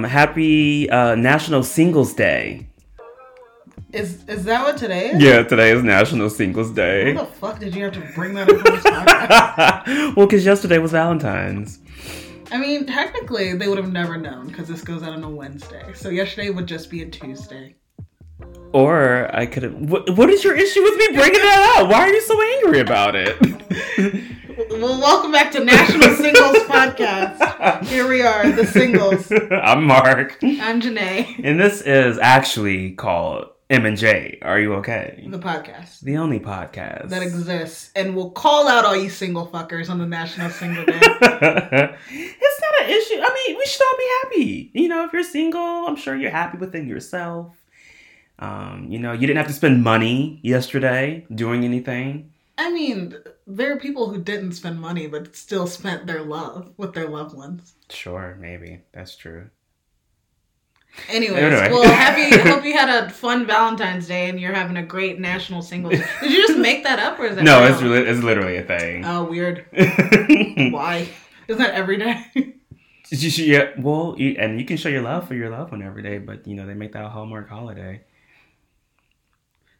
Um, happy uh, National Singles Day. Is is that what today is? Yeah, today is National Singles Day. How the fuck did you have to bring that up on this podcast? well, because yesterday was Valentine's. I mean, technically, they would have never known because this goes out on a Wednesday. So yesterday would just be a Tuesday. Or I could have. What, what is your issue with me bringing that up? Why are you so angry about it? Well, welcome back to National Singles Podcast. Here we are, the singles. I'm Marc, I'm Janay, and this is actually called M and J. Are you okay? the podcast The only podcast that exists, and we'll call out all you single fuckers on the National Single Day. it's not an issue. I mean, we should all be happy. You know, if you're single, I'm sure you're happy within yourself. Um, you know, you didn't have to spend money yesterday doing anything. I mean, there are people who didn't spend money but still spent their love with their loved ones. Sure, maybe that's true. Anyways, Anyway. well, happy. hope you had a fun Valentine's Day and you're having a great National Singles. Day. Did you just make that up, or is that no, real? it's really, it's literally a thing. Oh, weird. Why? Isn't that every day? Yeah, well, you, and you can show your love for your loved one every day, but you know they make that a Hallmark holiday.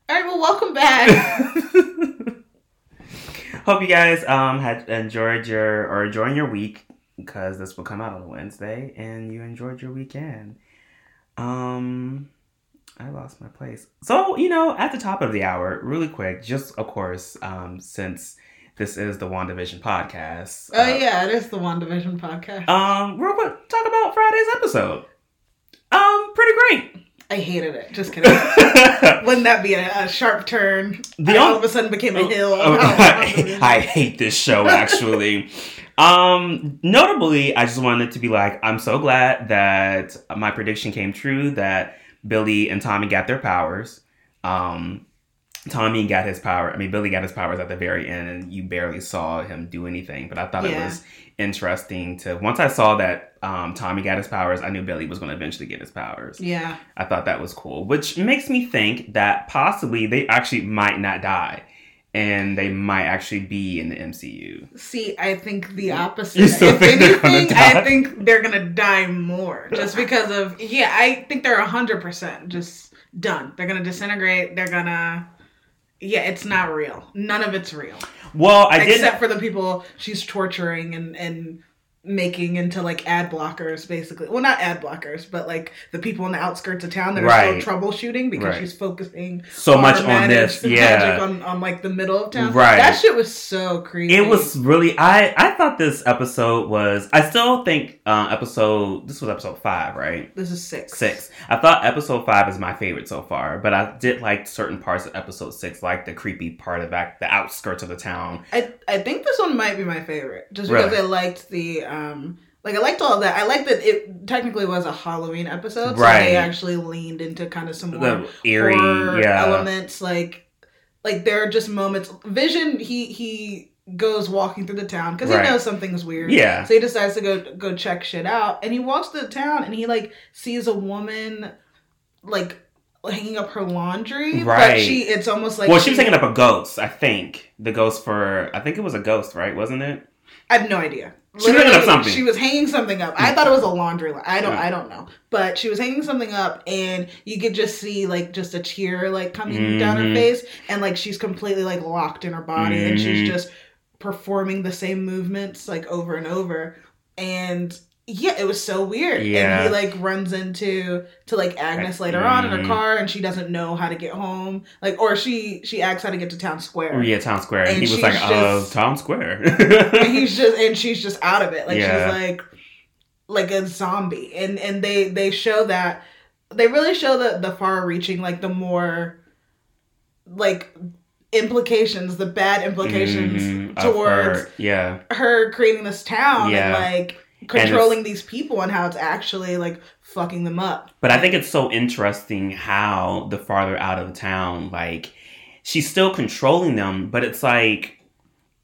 All right. Well, welcome back. Hope you guys um had enjoyed your or enjoying your week because this will come out on Wednesday and you enjoyed your weekend. Um I lost my place. So, you know, at the top of the hour, really quick, just of course, um since this is the WandaVision podcast. Oh uh, yeah, it is the WandaVision podcast. Um, we're going to talk about Friday's episode. Um, pretty great. I hated it. Just kidding. Wouldn't that be a, a sharp turn? The all of a sudden became a hill. Oh, Oh, I, I hate this show actually. um, notably, I just wanted to be like, I'm so glad that my prediction came true that Billy and Tommy got their powers. Um, Tommy got his power. I mean, Billy got his powers at the very end, and you barely saw him do anything. But I thought it was interesting to once I saw that um, Tommy got his powers, I knew Billy was going to eventually get his powers. yeah. I thought that was cool, which makes me think that possibly they actually might not die, and they might actually be in the MCU. See, I think the opposite. You still if think they're gonna anything, die? I think they're gonna die more just because of yeah. I think they're hundred percent just done. They're gonna disintegrate. They're gonna yeah. It's not real. None of it's real Well, I did. except for the people she's torturing and and making into like ad blockers basically well not ad blockers but like the people in the outskirts of town that are Right. still troubleshooting because Right. she's focusing So all much on this, yeah. on, on like the middle of town Right. that shit was so creepy It was really. I I thought this episode was. I still think uh, episode. This was episode five, right? this is six Six. I thought episode five is my favorite so far, but I did like certain parts of episode six, like the creepy part of the outskirts of the town. I I think this one might be my favorite, just because Really? I liked the um like I liked all of that. I liked that it technically was a Halloween episode, so Right. they actually leaned into kind of some more The eerie, yeah. elements. Like like there are just moments. Vision he he goes walking through the town because Right. he knows something's weird. Yeah. So he decides to go go check shit out, and he walks through the town, and he like sees a woman like hanging up her laundry, but Right. she it's almost like well, she was taking up a ghost. I think the ghost for. I think it was a ghost, right? Wasn't it? I have no idea. She was hanging up something. She was hanging something up. I thought it was a laundry line. I don't. Yeah. I don't know. But she was hanging something up, and you could just see like just a tear like coming down her Mhm. face, and like she's completely like locked in her body, and she's Mhm. just performing the same movements like over and over, and yeah, it was so weird. Yeah. And he like runs into to like Agnes later on in her Mhm. car, and she doesn't know how to get home, like or she she asks how to get to town square. Oh, yeah, Town Square. And, And he was like, uh, just- Town Square. and he's just and she's just out of it like Yeah. she's like like a zombie and and they they show that they really show the the far reaching like the more like implications the bad implications Mhm, towards her- yeah. her creating this town Yeah. and like controlling these people and how it's actually like fucking them up But I think it's so interesting how the farther out of town, like she's still controlling them, but it's like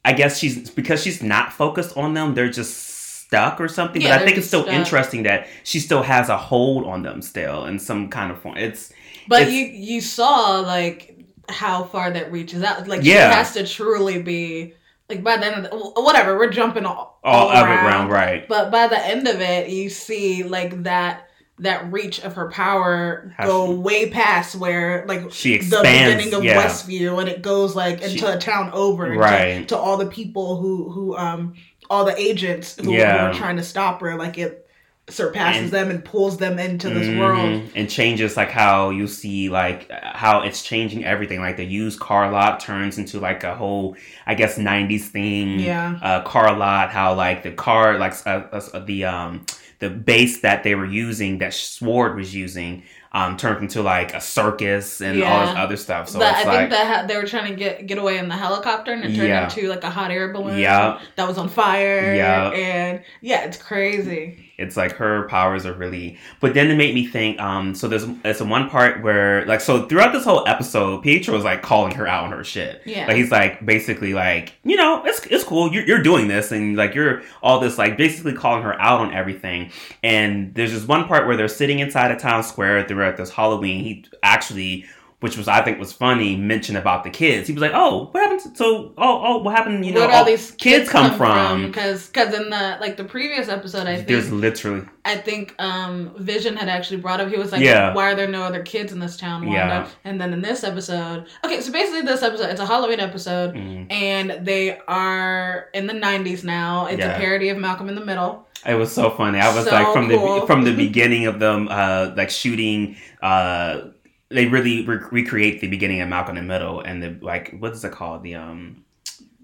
I guess she's because she's not focused on them, they're just stuck or something. Yeah, but I think it's just still stuck. interesting that she still has a hold on them still in some kind of form. It's But It's- you you saw like how far that reaches out. Like Yeah. she has to truly be like by the end of the, whatever, we're jumping all, all, all around. around, right? But by the end of it, you see like that that reach of her power How go she- way past where like She the expands, beginning of yeah. Westview and it goes like into She- a town over Right. to, to all the people who who um all the agents who, Yeah. who are trying to stop her like it surpasses And- them and pulls them into this Mhm. world and changes like how you see like how it's changing everything. Like the used car lot turns into like a whole, I guess, '90s thing yeah uh, car lot, how like the car, like uh, uh, the um the base that they were using, that Sword was using, um turned into like a circus and all this other stuff. So That- it's I like think that ha- they were trying to get get away in the helicopter and it turned Yeah. into like a hot air balloon Yeah. that was on fire. Yeah. and yeah, it's crazy. It's like her powers are really but then it made me think um so there's there's one part where like so throughout this whole episode pietro was like calling her out on her shit. Yeah. like he's like basically like you know it's, it's cool. You're, you're doing this and like you're all this like basically calling her out on everything. And there's this one part where they're sitting inside a town square throughout this halloween. He actually which was I think was funny, mentioned about the kids. He was like, "Oh, what happened? To, so, oh, oh, what happened? You know, Where all all these kids come from?" Because because in the like the previous episode, I think There's literally I think um Vision had actually brought up. He was like, Yeah. "Why are there no other kids in this town?" Wanda? Yeah. And then in this episode, okay, so basically this episode it's a Halloween episode, mm, and they are in the '90s now. It's Yeah. a parody of Malcolm in the Middle. It was so funny. I was So like from cool. the from the beginning of them uh like shooting uh they really re- recreate the beginning of Malcolm in the Middle and the like what is it called the um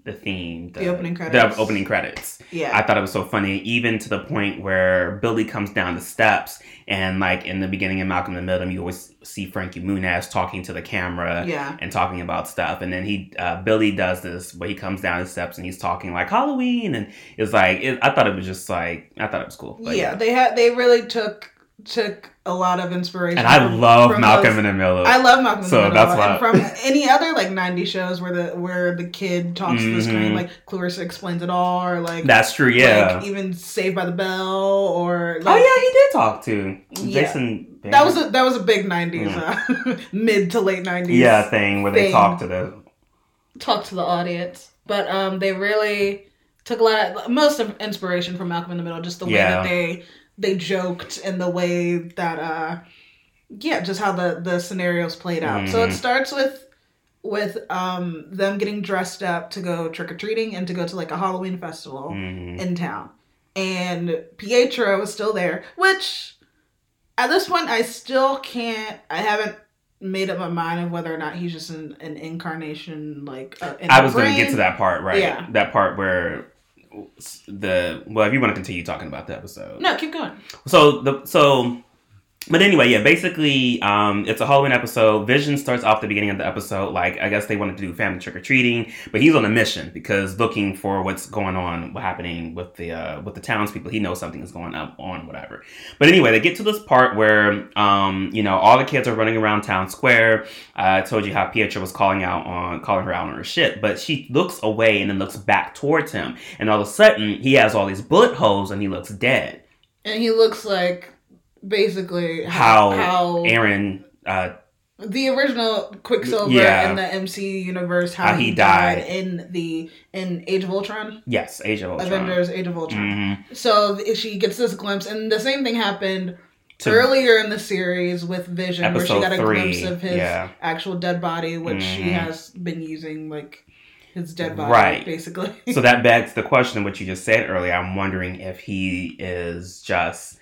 the theme The opening credits. the opening credits. Yeah. I thought it was so funny even to the point where Billy comes down the steps and like in the beginning of Malcolm in the Middle you always see Frankie Muniz talking to the camera yeah. and talking about stuff. And then he, uh, Billy does this where he comes down the steps and he's talking like Halloween, and it's like it, I thought it was just like I thought it was cool. But yeah, they had they really took took a lot of inspiration. and I from- love from Malcolm those- in the Middle. I love Malcolm So that's why- and from any other like '90s shows where the where the kid talks to the screen, Mhm. like Clarissa explains it all, or like That's true. Yeah. like even Saved by the Bell, or oh yeah, he did talk to Yeah. Jason. that was a that was a big '90s, uh, mid to late '90s. yeah thing where they thing. talk to the talk to the audience, but um, they really took a lot of most of inspiration from Malcolm in the Middle, just the way Yeah. that they they joked and the way that uh, yeah, just how the the scenarios played out. So it Mhm. starts with with um them getting dressed up to go trick or treating and to go to like a Halloween festival Mhm. in town. And Pietro is still there, which at this point I still can't. I haven't made up my mind of whether or not he's just an, an incarnation. Like uh, in I was going to get to that part, right? Yeah. That part where the well, if you want to continue talking about the episode, No, keep going. So the so but anyway, yeah, basically, um, it's a Halloween episode. Vision starts off the beginning of the episode, like I guess they wanted to do family trick or treating, but he's on a mission because looking for what's going on, what's happening with the uh, with the townspeople. He knows something is going up on whatever. But anyway, they get to this part where um, you know all the kids are running around town square. Uh, I told you how Pietro was calling out on calling her out on her shit, but she looks away and then looks back towards him, and all of a sudden he has all these bullet holes and he looks dead. And he looks like basically How how Aaron uh, the original Quicksilver Yeah. in the MCU universe how, How he, he died. died. in the in Age of Ultron. Yes, Age of Ultron. Avengers Age of Ultron. Mhm. So she gets this glimpse, and the same thing happened To earlier in the series with Vision, where she got a three, glimpse of his yeah. actual dead body, which she Mhm. has been using like his dead body, Right. basically. So that begs the question, what you just said earlier. I'm wondering if he is just.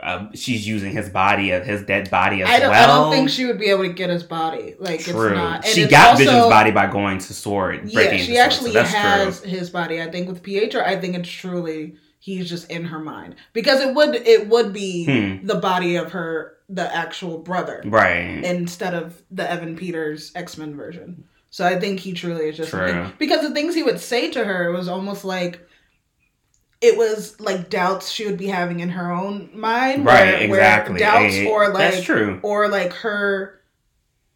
Uh, she's using his body, uh, his dead body as I don't. well. I don't think she would be able to get his body. Like True. it's not. and she it's got also- Vision's body by going to Sword. Yeah, she actually Sword, so has his body. I think with Pietro, I think it's truly he's just in her mind because it would it would be Hmm. the body of her the actual brother. Right. instead of the Evan Peters X Men version. So I think he truly is just True. because the things he would say to her was almost like it was like doubts she would be having in her own mind, right, where- where exactly. doubts Eh, or like That's true. or like her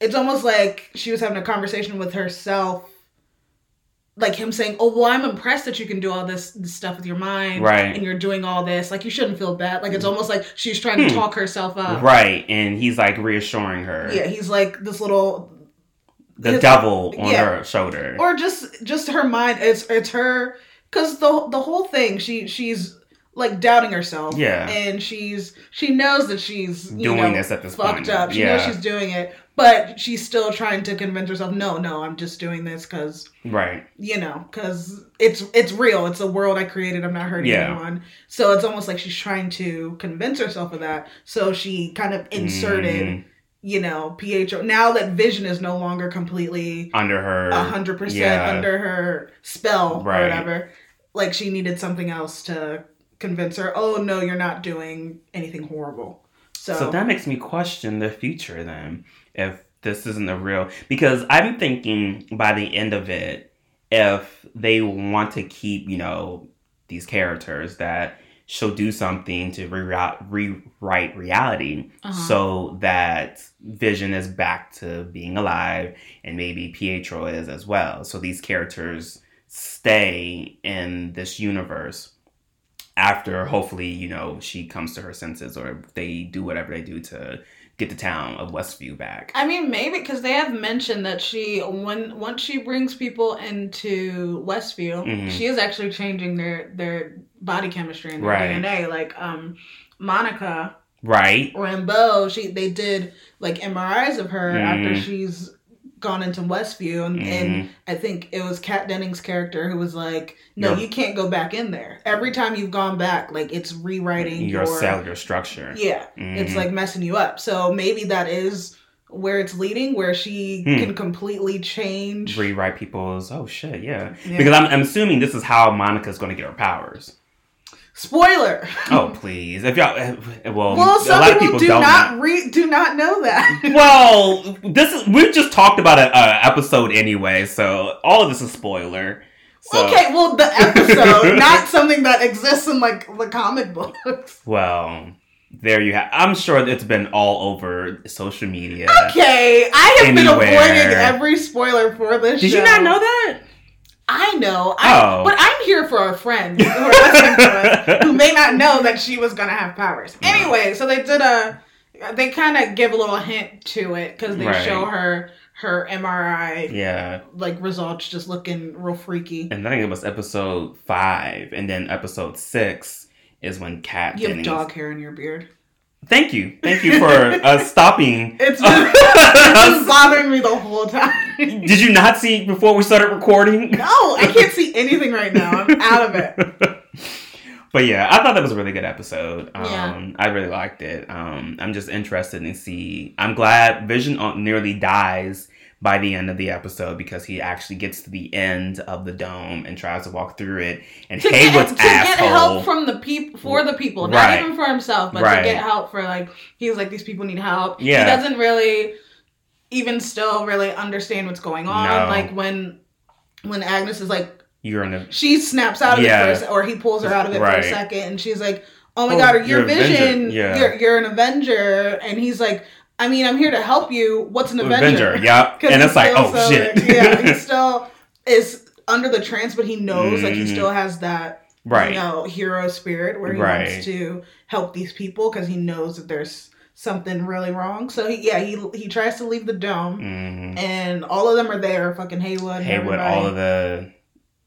it's almost like she was having a conversation with herself like him saying oh well i'm impressed that you can do all this, this stuff with your mind Right. and you're doing all this like you shouldn't feel bad like it's almost like she's trying to Hmm. talk herself up Right. And he's like reassuring her. yeah he's like this little the His- devil on yeah. her shoulder. or just just her mind it's it's her because the the whole thing she she's like doubting herself Yeah. and she's she knows that she's you Doing know, this at this fucked point. up she Yeah. knows she's doing it but she's still trying to convince herself no no i'm just doing this because right. you know because it's it's real it's a world i created i'm not hurting Yeah. anyone so it's almost like she's trying to convince herself of that so she kind of inserted Mm, you know pietro now that vision is no longer completely under her. a hundred percent under her spell Right. or whatever. Like she needed something else to convince her. Oh no, you're not doing anything horrible. So, So that makes me question the future then, if this isn't the real. Because I'm thinking by the end of it, if they want to keep, you know, these characters, that she'll do something to rewrite, rewrite reality Uh-huh. so that Vision is back to being alive and maybe Pietro is as well. So these characters stay in this universe after hopefully you know she comes to her senses or they do whatever they do to get the town of Westview back. I mean, maybe because they have mentioned that she when once she brings people into Westview, Mhm. she is actually changing their their body chemistry and their Right. DNA. Like um, Monica Right? Rambeau, she they did like MRIs of her after Mhm. she's gone into Westview, and, Mhm. and I think it was Kat Dennings' character who was like, "No, Your- you can't go back in there. Every time you've gone back, like it's rewriting Your your, cellular structure. yeah, it's Mhm. like messing you up. So maybe that is where it's leading, where she Hmm. can completely change. rewrite people's oh shit yeah, Yeah. because I'm, I'm assuming this is how Monica's going to get her powers. Spoiler. Oh please, if y'all eh, well, Well, a some lot of people, people do not re- do not know that. well, this is we've just talked about a, a episode anyway, so all of this is spoiler. So, Okay, well, the episode, not something that exists in like the comic books. Well, there you have. I'm sure it's been all over social media. Okay, I have Anywhere. been avoiding every spoiler for this Did show. you not know that? I know. I, Oh. But I'm here for our friends who are listening to us who may not know that she was going to have powers. Anyway, so they did a. They kind of give a little hint to it because they Right. show her her MRI Yeah, like results just looking real freaky. and I think it was episode five, and then episode six is when Kat. You have dog hair in your beard. Thank you, thank you for uh, stopping. It's just, it's been bothering me the whole time. Did you not see before we started recording? No, I can't see anything right now. I'm out of it. But yeah, I thought that was a really good episode. Um, Yeah. I really liked it. Um, I'm just interested in see. I'm glad Vision nearly dies by the end of the episode because he actually gets to the end of the dome and tries to walk through it. And To get, Hayward's to get help from the people for the people, not Right. even for himself, but Right. to get help for like he's like these people need help. Yeah. He doesn't really even still really understand what's going on. No. Like when when Agnes is like You're in a she snaps out of Yeah. it for a, or he pulls her out of it for a second and she's like, "Oh my Oh, god, you're, you're a Avenger." Vision. Yeah. You're you're an Avenger." And he's like, "I mean, I'm here to help you. What's an Avenger?" Avenger. 'Cause And it's like, oh so, shit. yeah, he still is under the trance, but he knows like he Mhm. still has that right. you know hero spirit where he Right. wants to help these people because he knows that there's something really wrong. So he yeah he he tries to leave the dome, hmm and all of them are there. Fucking Hayward, Hayward, all of the,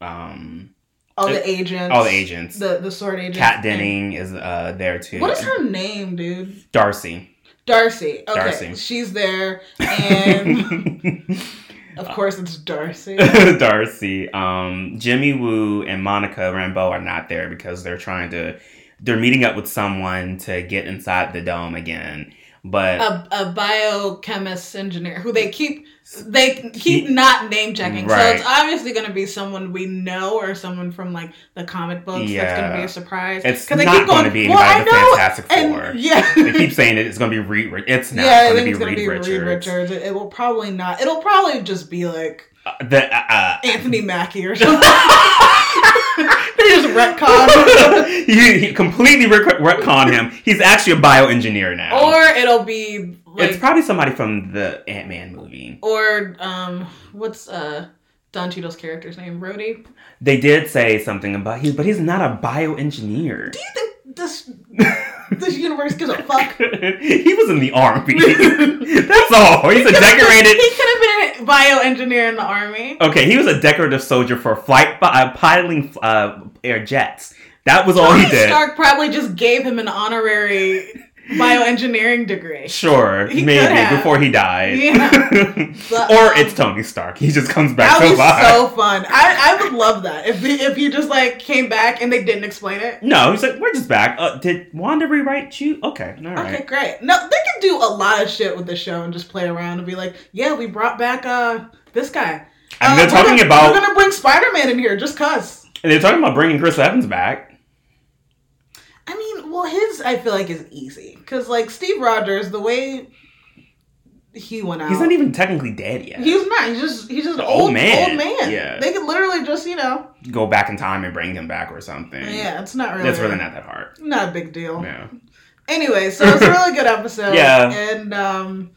um, all the agents, all the agents. the the sword agents. Kat Denning is uh there too. What is her name, dude? Darcy. Darcy. Okay, Darcy. she's there, and of course it's Darcy. Darcy. Um, Jimmy Woo and Monica Rambeau are not there because they're trying to. They're meeting up with someone to get inside the dome again, but a, a biochemist engineer who they keep they keep Keep- not name checking. So it's obviously going to be someone we know or someone from like the comic books. That's going to be a surprise. it's not going to be anybody "Well, the I know," Fantastic and Four. yeah. They keep saying it, it's going to be Reed. It's not yeah, going to be Reed be Richards. Reed Richards. It, it will probably not. It'll probably just be like Uh, the, uh, uh, Anthony Mackie or something. they just retcon, he, he completely rec- retcon him. He's actually a bioengineer now. or it'll be like it's probably somebody from the Ant Man movie. or um what's uh Don Cheadle's character's name? Rhodey. They did say something about he, but he's not a bioengineer. Do you think this This universe gives a fuck. he was in the army. That's all. He's a decorated. He could have been a bioengineer in the army. Okay, he was a decorative soldier for flight uh, piloting uh, air jets. That was all he Tony did. Stark probably just gave him an honorary bioengineering degree. Sure, He maybe before he died. Yeah. But, or um, it's Tony Stark. He just comes back That to was life. so fun. I, I would love that if he, if he just like came back and they didn't explain it. no, he's like, we're just back. Uh, did Wanda rewrite you? Okay, all right. Okay, great. No, they can do a lot of shit with the show and just play around and be like, yeah, we brought back uh this guy. And Uh, they're we're talking gonna- about we're gonna bring Spider Man in here just cause. and they're talking about bringing Chris Evans back. I mean, well, his I feel like is easy because like Steve Rogers, the way he went out, He's not even technically dead yet. He's not. He's just he's just an old old man. Old man. Yeah. They could literally just you know. Go back in time and bring him back or something. Yeah, it's not really. That's really not that hard. Not a big deal. Yeah. Anyway, so it's a really good episode. Yeah. And um,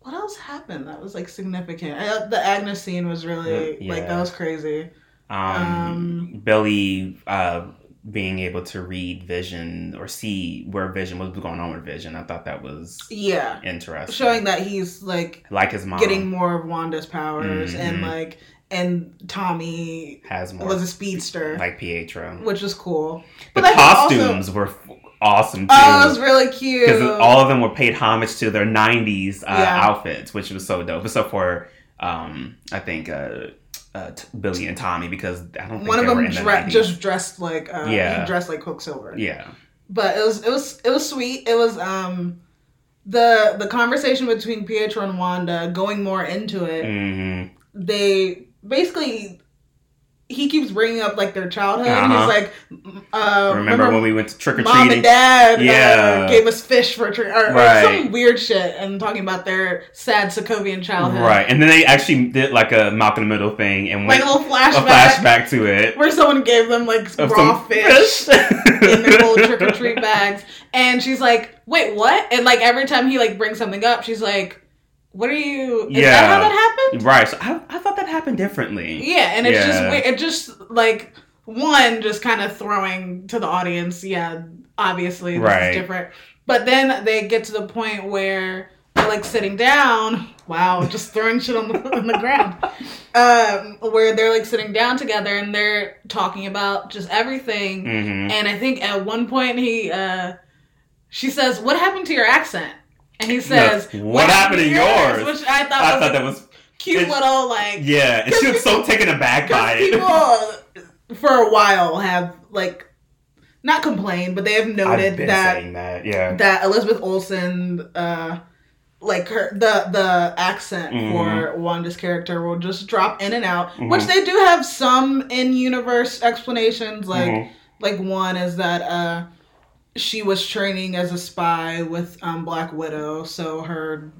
what else happened that was like significant? I, the Agnes scene was really Yeah. like that was crazy. Um, Um, Billy uh, being able to read Vision or see where Vision what was going on with Vision. I thought that was Yeah, interesting. showing that he's like like his mom getting more of Wanda's powers and Mhm. like and Tommy has more was a speedster, like Pietro. which was cool. But I think also- costumes were awesome too. Oh, it was really cute. because all of them were paid homage to their 90s uh, Yeah. outfits which was so dope except for um, i think uh, uh, t- billy and tommy because i don't think One of them the dre- 90s. just dressed like uh, Yeah. dressed like Quicksilver. yeah but it was it was it was sweet. It was um the the conversation between Pietro and Wanda going more into it. hmm They basically he keeps bringing up like their childhood. Uh-huh. He's like, uh, remember, when we went to trick or treat mom and dad Yeah. uh, gave us fish for trick or, or Right. some weird shit and talking about their sad Sokovian childhood. right and then they actually did like a Malcolm in the Middle thing and Like went a little flashback, a flashback, to it where someone gave them like raw some fish. in their little trick or treat bags. And she's like, wait, what? And like every time he like brings something up, she's like, what are you? Is Yeah. that how that happened? right so I, I thought that happened differently Yeah. And it's just, Yeah. weird. it just like, one, just kind of throwing to the audience, yeah, obviously this Right. is different. But then they get to the point where they're like sitting down. Wow, just throwing shit on the on the ground. Um, where they're like sitting down together and they're talking about just everything. hmm And I think at one point he, uh, she says, "What happened to your accent?" And he says, what happened to yours? Which I thought i was thought that was cute it- little like. yeah and she was so taken aback by it people for a while have like not complained, but they have i've noted been that saying that yeah that Elizabeth Olsen, uh, like her the the accent Mhm. for Wanda's character will just drop in and out, Mhm. which they do have some in universe explanations. Like Mhm. like one is that uh, she was training as a spy with um, Black Widow, so her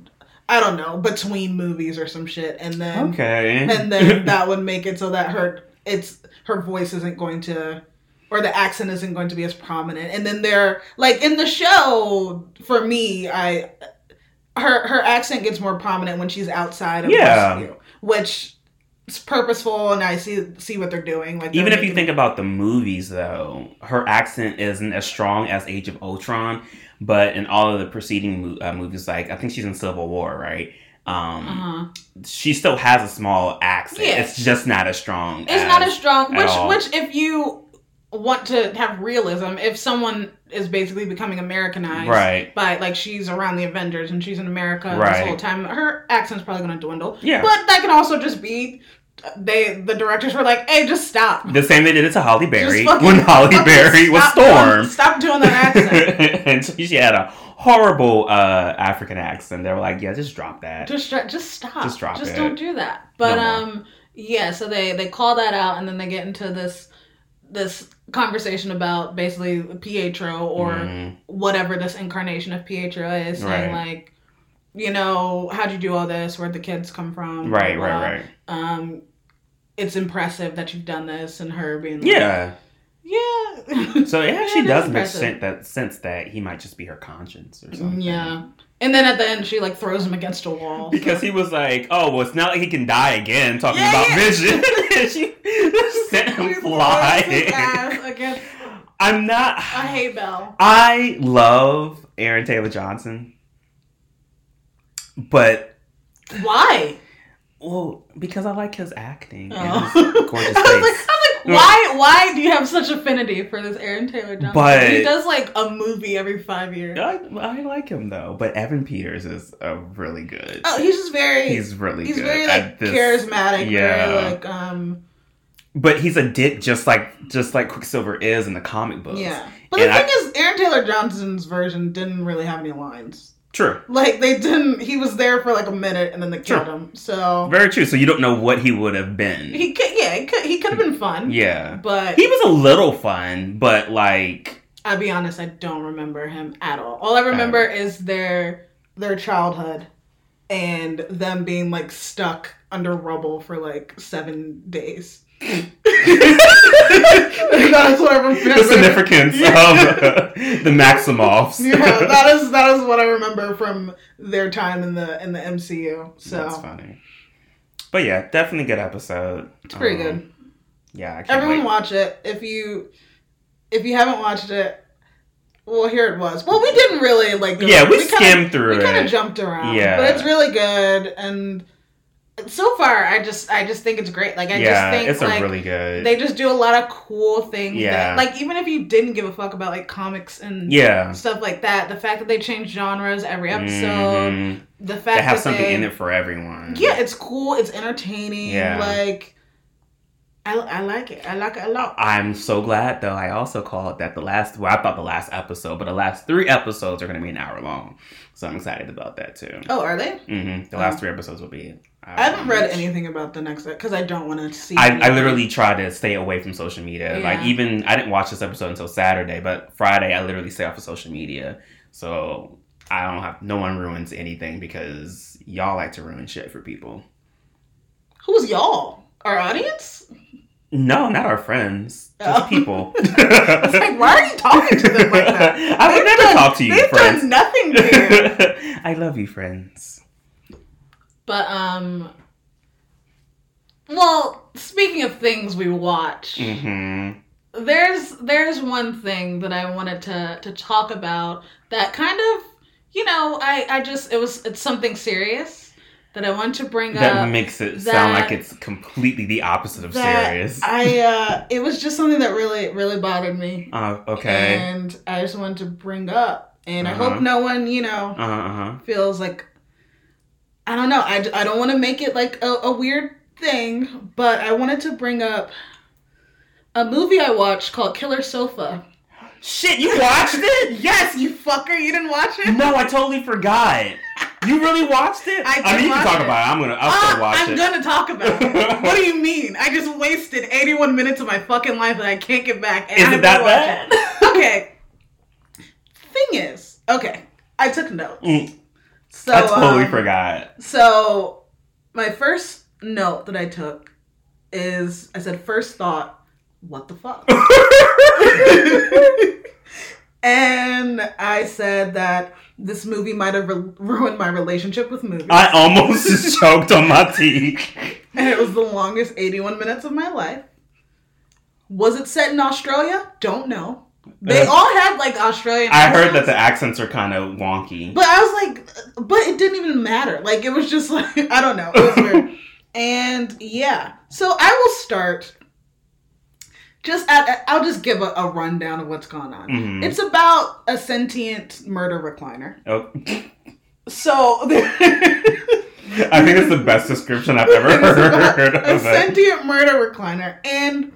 I don't know between movies or some shit, and then okay and then that would make it so that her it's her voice isn't going to or the accent isn't going to be as prominent and then they're like in the show for me i her her accent gets more prominent when she's outside of Yeah. Westview, which is purposeful and i see see what they're doing like they're Even if you think about the movies, though, her accent isn't as strong as Age of Ultron, but in all of the preceding mo- uh, movies, like I think she's in Civil War, right? Um, uh-huh. She still has a small accent. Yeah. It's just not as strong. it's not as strong which all. which if you want to have realism if someone is basically becoming americanized right. by like she's around the Avengers and she's in America this Right. whole time. Her accent's probably gonna dwindle. Yeah. But that can also just be they the directors were like, hey, just stop. The same they did it to Halle Berry when Halle Berry was Storm. Doing, stop doing that accent. and so she had a horrible uh, African accent. They were like, "Yeah, just drop that." just just stop. Just drop Just it. don't do that. But No um yeah, so they they call that out and then they get into this this conversation about basically Pietro or Mhm. whatever this incarnation of Pietro is saying Right. like you know, how'd you do all this? Where'd the kids come from? Right, Blah, right, right. um it's impressive that you've done this and her being like, Yeah. yeah So it actually Yeah, does make sense that sense that he might just be her conscience or something. yeah and then at the end she like throws him against a wall Because he was like, "Oh, well, it's not like he can die again." Talking Yeah, about yeah. Vision, she sent him She throws his flying. against- I'm not. I hate Belle. I love Aaron Taylor Johnson, but Why? Well, because I like his acting Oh. his gorgeous I was like, face. I was like, why? Why do you have such affinity for this Aaron Taylor Johnson? But- he does like a movie every five years. I, I like him though, but Evan Peters is a really good. Oh, he's just very. he's really he's very like this- charismatic. Yeah. Very like um. but he's a dick, just like just like Quicksilver is in the comic books. Yeah. But And the I- thing is, Aaron Taylor Johnson's version didn't really have any lines. True, Like they didn't. He was there for like a minute and then they killed Sure. him. So very true. So you don't know what he would have been. he could. Yeah, he could. He could have been fun. yeah, But he was a little fun, but like I'll be honest, I don't remember him at all. All I remember uh. is their their childhood and them being like stuck under rubble for like seven days. That's what I remember. the significance of the Maximoffs. yeah, that is that is what I remember from their time in the in the MCU. So That's funny. But yeah, definitely good episode. it's pretty Um, good. Yeah, I can't Everyone wait. watch it. If you if you haven't watched it, well here it was. Well, we didn't really like. Yeah, we, kinda- skimmed through we kind of jumped around Yeah. but it's really good and so far i just i just think it's great like i yeah, just think it's like really good. they just do a lot of cool things Yeah. that, like even if you didn't give a fuck about like comics and yeah. stuff like that the fact that they change genres every episode Mhm. the fact that They have that something they, in it for everyone. yeah it's cool it's entertaining Yeah. like I, I like it i like it a lot I'm so glad though. I also called that the last. Well, I thought the last episode, but the last three episodes are going to be an hour long. So I'm excited about that too. oh are they hmm The Oh. last three episodes will be. I haven't read anything about the next episode because i don't want to see I, I literally try to stay away from social media. Like even I didn't watch this episode until Saturday, but Friday I literally stay off of social media. So I don't have no one ruins anything because y'all like to ruin shit for people. who's y'all our audience No, not our friends, just Oh. people. Like, why are you talking to them like that? I would never done- talk to you, They've friends. done nothing to you. I love you, friends. But um, well, speaking of things we watch, hmm there's there's one thing that I wanted to to talk about that kind of, you know, I I just it was it's something serious that I want to bring That up. That makes it that- sound like it's completely the opposite of serious. I uh, it was just something that really really bothered me, uh, okay. and I just wanted to bring up, and I Uh-huh. hope no one you know Uh huh. Uh-huh. feels like I don't know. I, I don't want to make it like a, a weird thing, but I wanted to bring up a movie I watched called Killer Sofa. Shit, you watched it? Yes, you fucker, you didn't watch it? No, I totally forgot. You really watched it? I I mean, you can talk it. about it. I'm gonna. I'll Ah, still watch I'm it. gonna talk about it. what do you mean? I just wasted 81 minutes of my fucking life that I can't get back. And Is it that bad? it. okay. Thing is, okay, I took notes. Mm, So I totally um, forgot. So, my first note that I took is I said, first thought, what the fuck? and I said that this movie might have re- ruined my relationship with movies. I almost just choked on my tea. and it was the longest 81 minutes of my life. Was it set in Australia? Don't know. They Uh, all had like Australian. I heard that the accents are kind of wonky. But I was like, but it didn't even matter. Like it was just like I don't know. It was weird. and yeah, so I will start. Just at, I'll just give a, a rundown of what's going on. Mhm. It's about a sentient murder recliner. Oh, So I think it's the best description I've ever heard a sentient murder recliner, and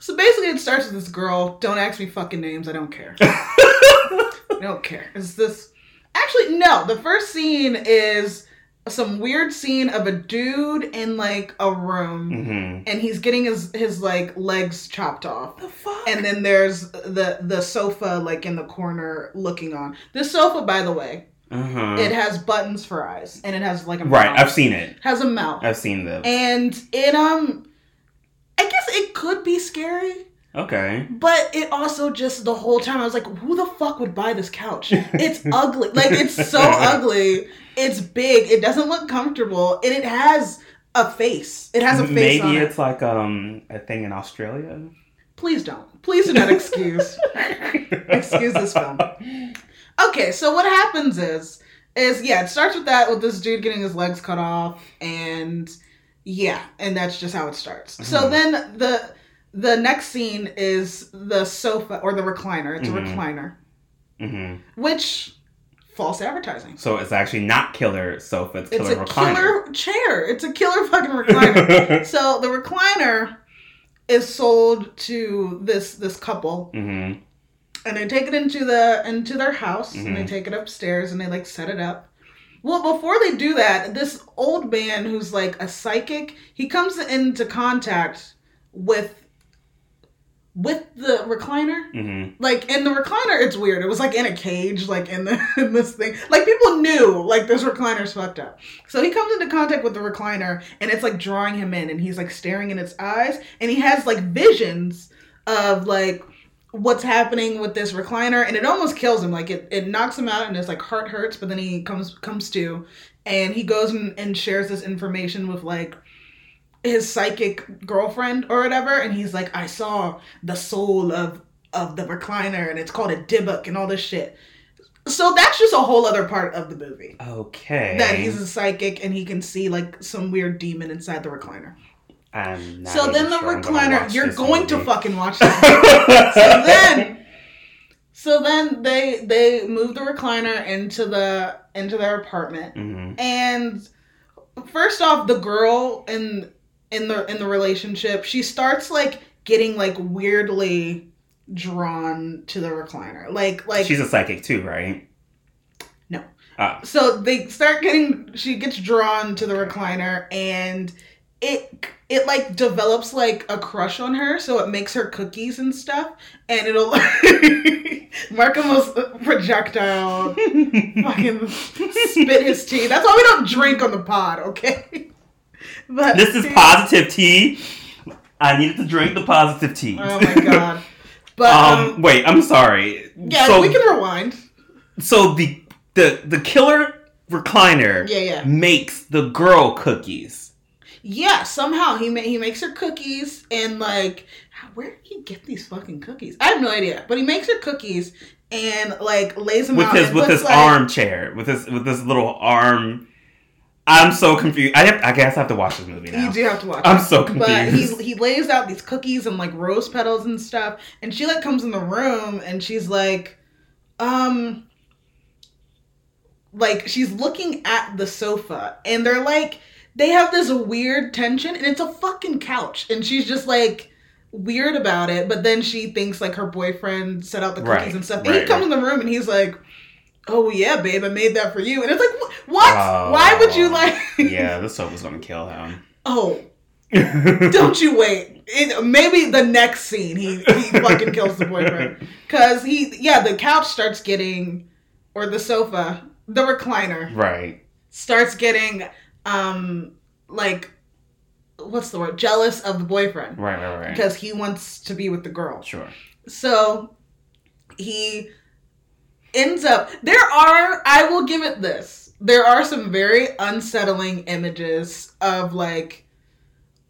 so basically it starts with this girl. Don't ask me fucking names. I don't care. I don't care. Is this actually no? The first scene is some weird scene of a dude in like a room, hmm and he's getting his his like legs chopped off. The fuck? And then there's the the sofa like in the corner looking on. This sofa, by the way, uh-huh. it has buttons for eyes, and it has like a right. I've seen it. has a mouth, I've seen the. and it um, I guess it could be scary. Okay. But it also just the whole time I was like, who the fuck would buy this couch? It's ugly. Like it's so ugly. It's big. It doesn't look comfortable. And it has a face. It has a face Maybe on it. it's like um a thing in Australia. Please don't. Please do not excuse excuse this film. Okay, so what happens is is yeah, it starts with that with this dude getting his legs cut off and yeah, and that's just how it starts. So Mhm. then the the next scene is the sofa or the recliner. It's Mhm. a recliner, hmm which false advertising. So it's actually not killer sofa, it's It's killer a recliner. killer chair. It's a killer fucking recliner. so the recliner is sold to this this couple hmm and they take it into the into their house and they Mhm. take it upstairs and they like set it up well before they do that this old man who's like a psychic he comes into contact with with the recliner. Hmm like in the recliner it's weird. It was like in a cage like in, the, in this thing. Like people knew like this recliner's fucked up. So he comes into contact with the recliner and it's like drawing him in and he's like staring in its eyes and he has like visions of like what's happening with this recliner and it almost kills him. Like it, it knocks him out and his like heart hurts but then he comes comes to and he goes and, and shares this information with like his psychic girlfriend or whatever and he's like i saw the soul of of the recliner and it's called a Dybbuk and all this shit. So that's just a whole other part of the movie. Okay. that he's a psychic and he can see like some weird demon inside the recliner I'm so then the sure recliner you're going to fucking watch that so then so then they they move the recliner into the into their apartment Mhm. and first off the girl in in the in the relationship she starts like getting like weirdly drawn to the recliner like like She's a psychic too, right? No. Ah. so they start getting she gets drawn to the recliner and it it like develops like a crush on her so it makes her cookies and stuff and it'll marc almost projectile fucking spit his tea that's why we don't drink on the pod okay but this is positive tea. I needed to drink the positive tea. oh my god but um, um, wait, I'm sorry. yeah so, we can rewind so the the the killer recliner yeah yeah makes the girl cookies. Yeah, somehow he ma- he makes her cookies and like where did he get these fucking cookies? I have no idea, but he makes her cookies and like lays them with out his with his like- armchair with his with this little arm. I'm so confused. I have, I guess I have to watch this movie now. You do have to watch. I'm it. so confused. But he he lays out these cookies and like rose petals and stuff, and she like comes in the room and she's like, um, like she's looking at the sofa and they're like they have this weird tension and it's a fucking couch and she's just like weird about it but then she thinks like her boyfriend set out the cookies Right, and stuff. and he right, comes in the room and he's like oh yeah babe i made that for you. And it's like "Wh- what? Why would you Oh, like yeah, the soap was gonna kill him. oh. Don't you wait. It, maybe the next scene he, he fucking kills the boyfriend. Because he yeah the couch starts getting or the sofa the recliner right. starts getting um like what's the word jealous of the boyfriend Right. Right. Right. because he wants to be with the girl Sure. so he ends up there are i will give it this there are some very unsettling images of like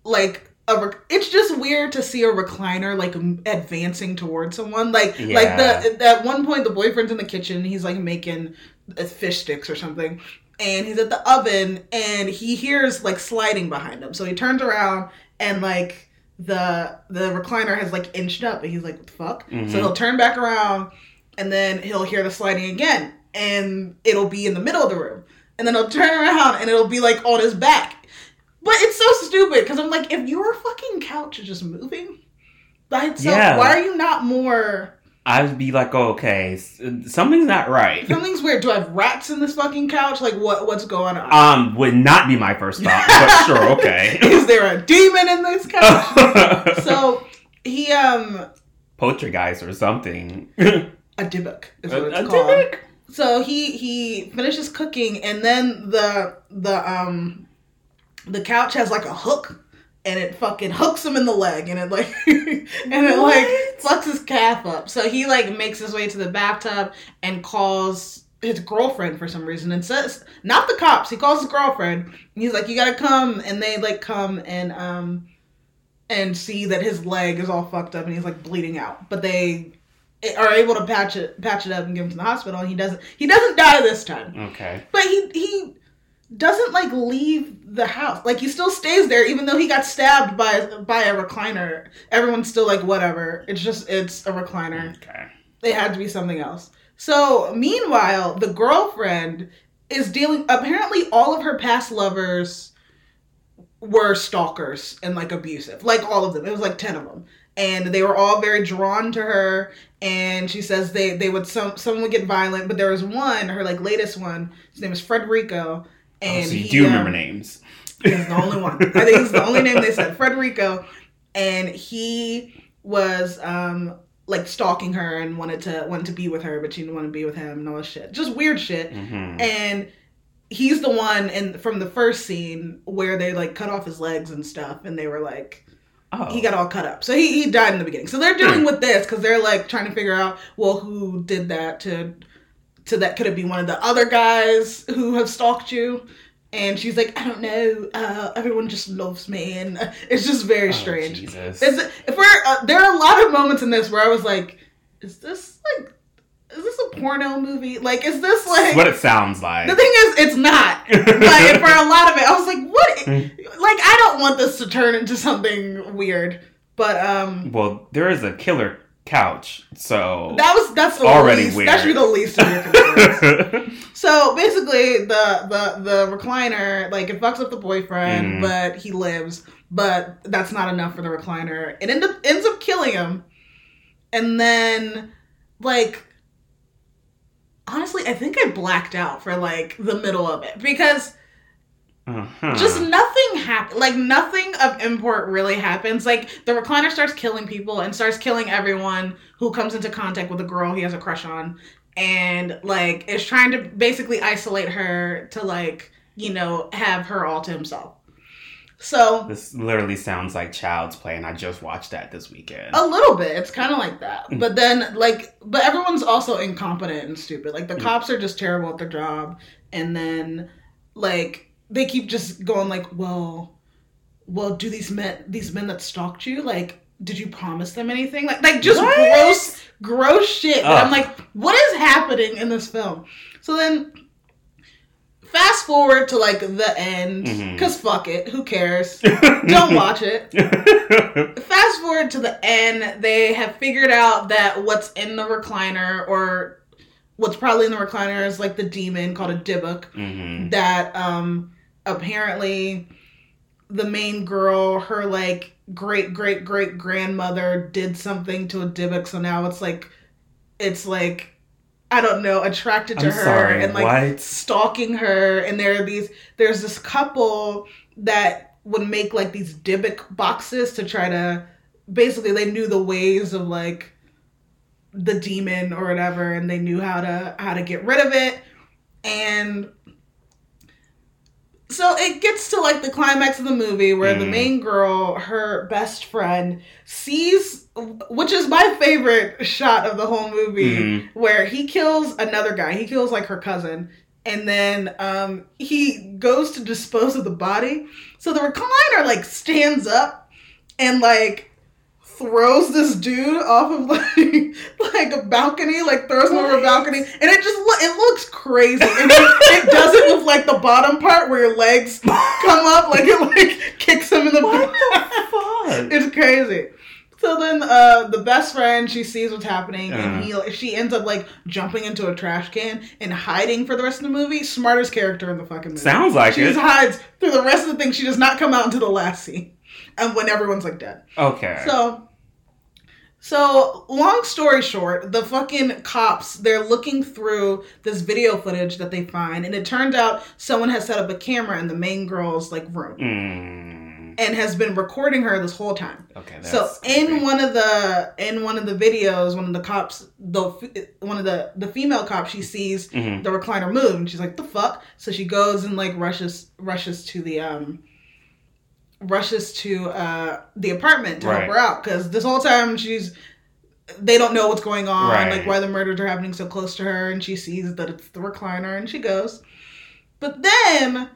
like a rec- it's just weird to see a recliner like m- advancing towards someone like like Yeah. the at one point the boyfriend's in the kitchen he's like making uh, fish sticks or something and he's at the oven and he hears like sliding behind him so he turns around and like the the recliner has like inched up and he's like what the fuck Mhm. so he'll turn back around and then he'll hear the sliding again and it'll be in the middle of the room and then he'll turn around and it'll be like on his back but it's so stupid because i'm like if your fucking couch is just moving by itself Yeah. why are you not more I'd be like, oh, okay, something's not right. something's weird do i have rats in this fucking couch like what what's going on Um, would not be my first thought, but sure, okay. is there a demon in this couch so he um Poltergeist or something. a Dybbuk is what A- it's a called so he he finishes cooking and then the the um the couch has like a hook and it fucking hooks him in the leg and it like and it like fucks his calf up so he like makes his way to the bathtub and calls his girlfriend for some reason and says not the cops he calls his girlfriend and he's like you gotta come and they like come and um and see that his leg is all fucked up and he's like bleeding out. But they are able to patch it patch it up and give him to the hospital and he doesn't he doesn't die this time. Okay. But he he doesn't like leave the house. Like he still stays there even though he got stabbed by by a recliner. Everyone's still like whatever. It's just it's a recliner. Okay. It had to be something else. So meanwhile, the girlfriend is dealing apparently all of her past lovers were stalkers and like abusive. Like all of them. It was like 10 of them. And they were all very drawn to her and she says they they would some someone would get violent, but there was one, her like latest one, his name is Frederico and oh, so you he, do um, remember names. He's the only one. I think he's the only name they said, Frederico, and he was um like stalking her and wanted to wanted to be with her, but she didn't want to be with him and all this shit. Just weird shit. hmm And he's the one in from the first scene where they like cut off his legs and stuff, and they were like Oh. he got all cut up. So he, he died in the beginning. So they're dealing with this because they're like trying to figure out, well, who did that to to that? Could it be one of the other guys who have stalked you? And she's like, I don't know. Uh, everyone just loves me, and uh, it's just very Oh, strange. Jesus. It's, if we're, uh, there are a lot of moments in this where I was like, is this like, is this a porno movie? Like, is this like? What it sounds like. the thing is, it's not. But for a lot of it, I was like, what? Like, I don't want this to turn into something weird. But um, well, there is a killer couch, so that was that's the Already least. weird. That should be the least of your concerns. so basically, the the the recliner like it fucks up the boyfriend, Mhm. but he lives. But that's not enough for the recliner. It end up, ends up killing him, and then like honestly, I think I blacked out for like the middle of it because Uh-huh. just nothing happen like nothing of import really happens. Like the recliner starts killing people and starts killing everyone who comes into contact with a girl he has a crush on. And like is trying to basically isolate her to like you know have her all to himself. So This literally sounds like Child's Play, and I just watched that this weekend. a little bit. It's kind of like that. But then like but everyone's also incompetent and stupid. Like the Mm. cops are just terrible at their job. And then like they keep just going like well well do these men these men that stalked you like did you promise them anything like like just What? gross gross shit i'm like what is happening in this film so then fast forward to like the end Mhm. because fuck it who cares don't watch it fast forward to the end, they have figured out that what's in the recliner, or what's probably in the recliner, is like the demon called a Dybbuk. hmm That um apparently the main girl, her like great great great grandmother did something to a Dybbuk, so now it's like it's like I don't know, attracted to I'm her sorry, and like what? stalking her and there are these there's this couple that would make like these Dybbuk boxes to try to basically they knew the ways of like the demon or whatever and they knew how to how to get rid of it and so it gets to like the climax of the movie where the Mm. main girl her best friend sees which is my favorite shot of the whole movie Mhm. where he kills another guy. He kills like her cousin. And then um, he goes to dispose of the body. So the recliner like stands up and like throws this dude off of like like a balcony, like throws him over a balcony, and it just lo- it looks crazy. And it, it does it with like the bottom part where your legs come up, like it like kicks him in the What the fuck? It's crazy. So then, uh, the best friend she sees what's happening, and he she ends up like jumping into a trash can and hiding for the rest of the movie. Smartest character in the fucking movie. Sounds like she it. just hides through the rest of the thing. She does not come out until the last scene, and when everyone's like dead. Okay. So, so long story short, the fucking cops they're looking through this video footage that they find, and it turns out someone has set up a camera in the main girl's like room Mm, and has been recording her this whole time. okay. That's So in creepy. one of the in one of the videos, one of the cops, the one of the the female cop, she sees Mhm. the recliner move, and she's like, "The fuck!" So she goes and like rushes rushes to the um rushes to uh the apartment to Right. help her out because this whole time she's they don't know what's going on, Right. like why the murders are happening so close to her, and she sees that it's the recliner, and she goes. But then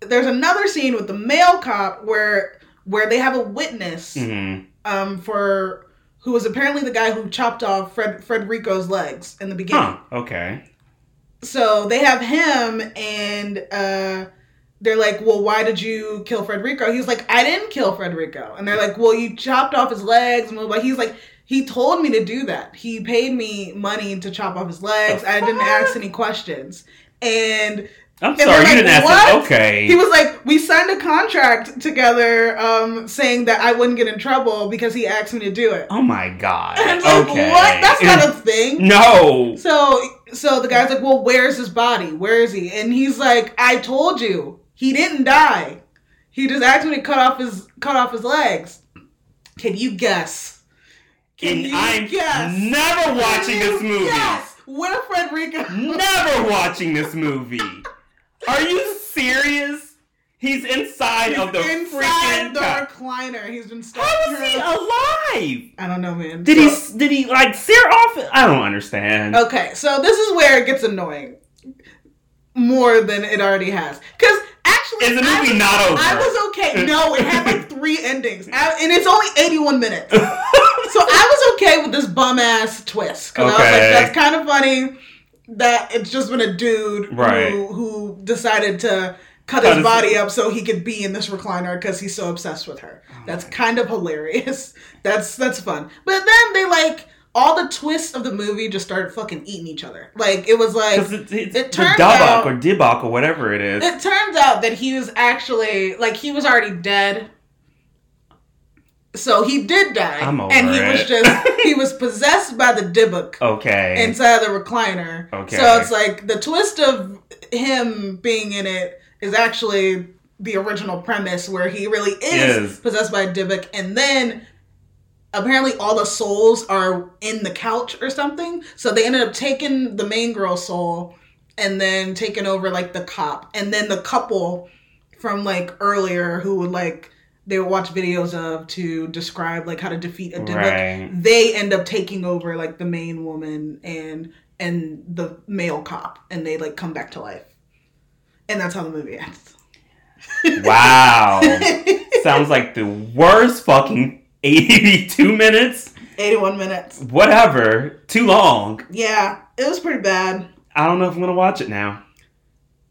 there's another scene with the male cop where where they have a witness hmm um, for who was apparently the guy who chopped off Fred Frederico's legs in the beginning. Huh. Okay. So they have him, and uh, they're like, "Well, why did you kill Frederico?" He's like, "I didn't kill Frederico," and they're like, "Well, you chopped off his legs," and blah. he's like. He told me to do that. He paid me money to chop off his legs. I didn't ask any questions. And I'm they're sorry, like, you didn't ask. "What?" It. Okay. he was like, we signed a contract together um, saying that I wouldn't get in trouble because he asked me to do it. oh my god. And I was like, what? That's not a thing. No. So, so the guy's like, well, where's his body? Where is he? And he's like, I told you, he didn't die. He just to cut off his cut off his legs. Can you guess? Can And you I'm guess? never watching this movie. Yes, where Frederico? Never watching this movie. Are you serious? He's inside of the inside freaking. the car. recliner. He's been stuck. How is he alive? I don't know, man. Did So- he? Did he like sear off? it? I don't understand. Okay, so this is where it gets annoying more than it already has. Because actually, Is the movie was- not over? I was okay. No, it had like three endings, I- and it's only eighty-one minutes. So I was okay with this bum ass twist because I was like, that's kind of funny. That it's just been a dude Right. who who decided to cut, Cut his his- body up so he could be in this recliner because he's so obsessed with her. Oh That's kind of hilarious. That's that's fun. But then they like all the twists of the movie just started fucking eating each other. Like it was like it's, it's it turns out- or Dybbuk or whatever it is. it turns out that he was actually like he was already dead. So he did die, I'm over and he was just he was possessed by the Dybbuk okay. inside the recliner. Okay. So it's like the twist of him being in it is actually the original premise where he really is, Is. possessed by a Dybbuk, and then apparently all the souls are in the couch or something. So they ended up taking the main girl's soul and then taking over like the cop, and then the couple from like earlier who would like they would watch videos of to describe like how to defeat a Dybbuk right. they end up taking over like the main woman and and the male cop and they like come back to life and that's how the movie ends Wow. Sounds like the worst fucking 82 minutes. 81 minutes Whatever. Too long. yeah it was pretty bad I don't know if I'm gonna watch it now.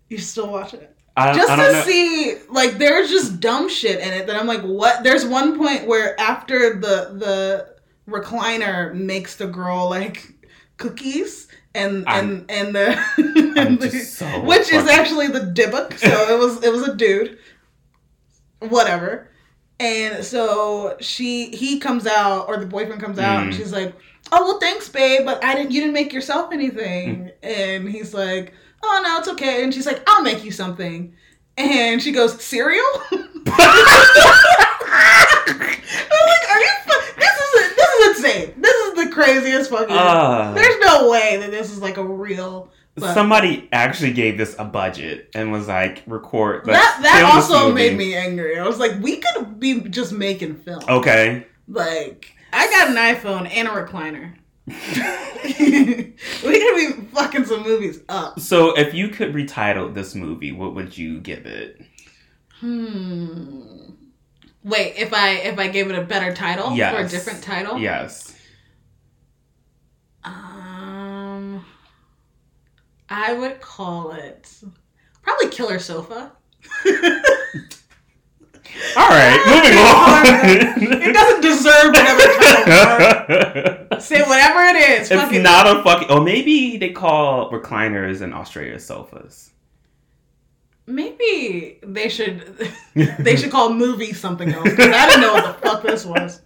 you still watch it I, just I don't to know. see like there's just dumb shit in it that i'm like what there's one point where after the the recliner makes the girl like cookies and I'm- and and the, and the- so which is actually the Dybbuk. So it was it was a dude. Whatever. And so she he comes out or the boyfriend comes out and Mm. she's like, "Oh well, thanks, babe, but I didn't. You didn't make yourself anything." Mm. And he's like, "Oh no, it's okay." And she's like, "I'll make you something." And she goes, "Cereal." I'm like, "Are you? This is this is insane. This is the craziest fucking. Uh, There's no way that this is like a real." But somebody actually gave this a budget and was like, record. that that also made me angry. I was like, we could be just making film. Okay. Like, I got an iPhone and a recliner. we could be fucking some movies up. So, if you could retitle this movie, what would you give it? Hmm. Wait, if I if I gave it a better title for a different title, Yes. Um, I would call it probably Killer Sofa. All right, moving on. It doesn't deserve whatever title. Say whatever it is. it's it. not a fucking. Or maybe they call recliners in Australia sofas. Maybe they should they should call movie something else because I didn't know what the fuck this was.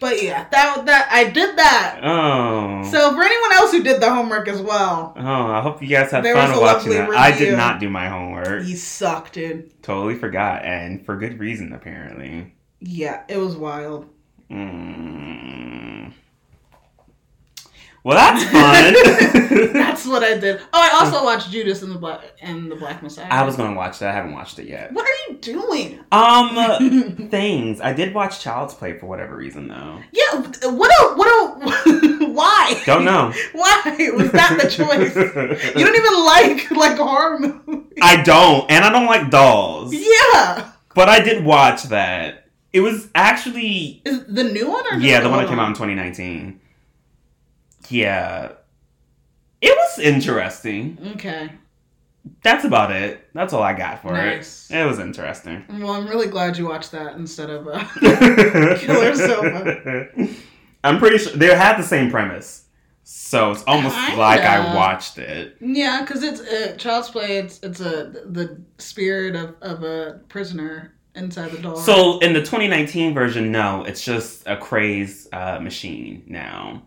But yeah, that that I did that. Oh. So for anyone else who did the homework as well, Oh, I hope you guys had fun watching that. I did not do my homework. you suck, dude. Totally forgot, and for good reason, apparently. Yeah, it was wild. Mm. Well, that's fun. That's what I did. Oh, I also watched Judas and the Black and the Black Messiah. I was gonna watch that. I haven't watched it yet. What are you doing? Um, things. I did watch Child's Play for whatever reason, though. Yeah, what a what a why? Don't know. Why was that the choice? You don't even like like horror movies. I don't, and I don't like dolls. Yeah. But I did watch that. It was actually Is the new one or yeah, the one that came out in 2019. Yeah, it was interesting. Okay. That's about it. That's all I got for Nice. it. It was interesting. Well, I'm really glad you watched that instead of. Uh, Killer Sofa. I'm pretty sure they had the same premise, so it's almost Kinda. like I watched it. yeah, because it's uh, child's play. It's it's a the spirit of, of a prisoner inside the doll. So in the 2019 version, no, it's just a craze uh, machine now.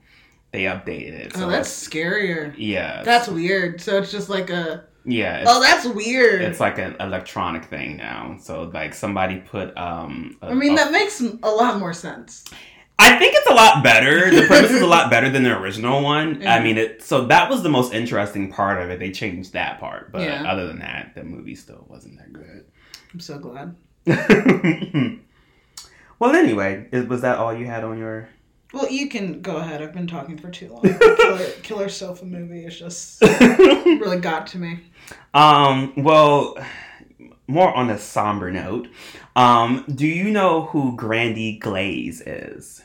They updated it. So oh, that's it's- scarier. yeah. That's weird. So it's just like a. yeah. Oh, that's weird. it's like an electronic thing now. So like somebody put um. I I mean, that makes a lot more sense. I think it's a lot better. The premise is a lot better than the original one. I Mhm. mean, it. So that was the most interesting part of it. They changed that part, but Yeah. other than that, the movie still wasn't that good. I'm so glad. well, anyway, is, was that all you had on your? Well, you can go ahead. I've been talking for too long. Killer, Killer Sofa movie is just really got to me. um. Well, more on a somber note. Um. Do you know who Grandy Glaze is?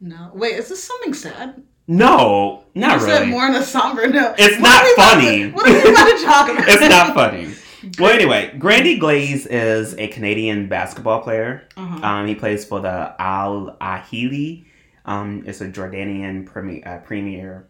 No, wait, is this something sad? No, not you really. said more on a somber note. It's What not are we about funny. to- what are we about to talk about? it's not funny. Well, anyway, Grandy Glaze is a Canadian basketball player. Uh-huh. Um, he plays for the Al Ahli. Um, it's a Jordanian premier, uh, premier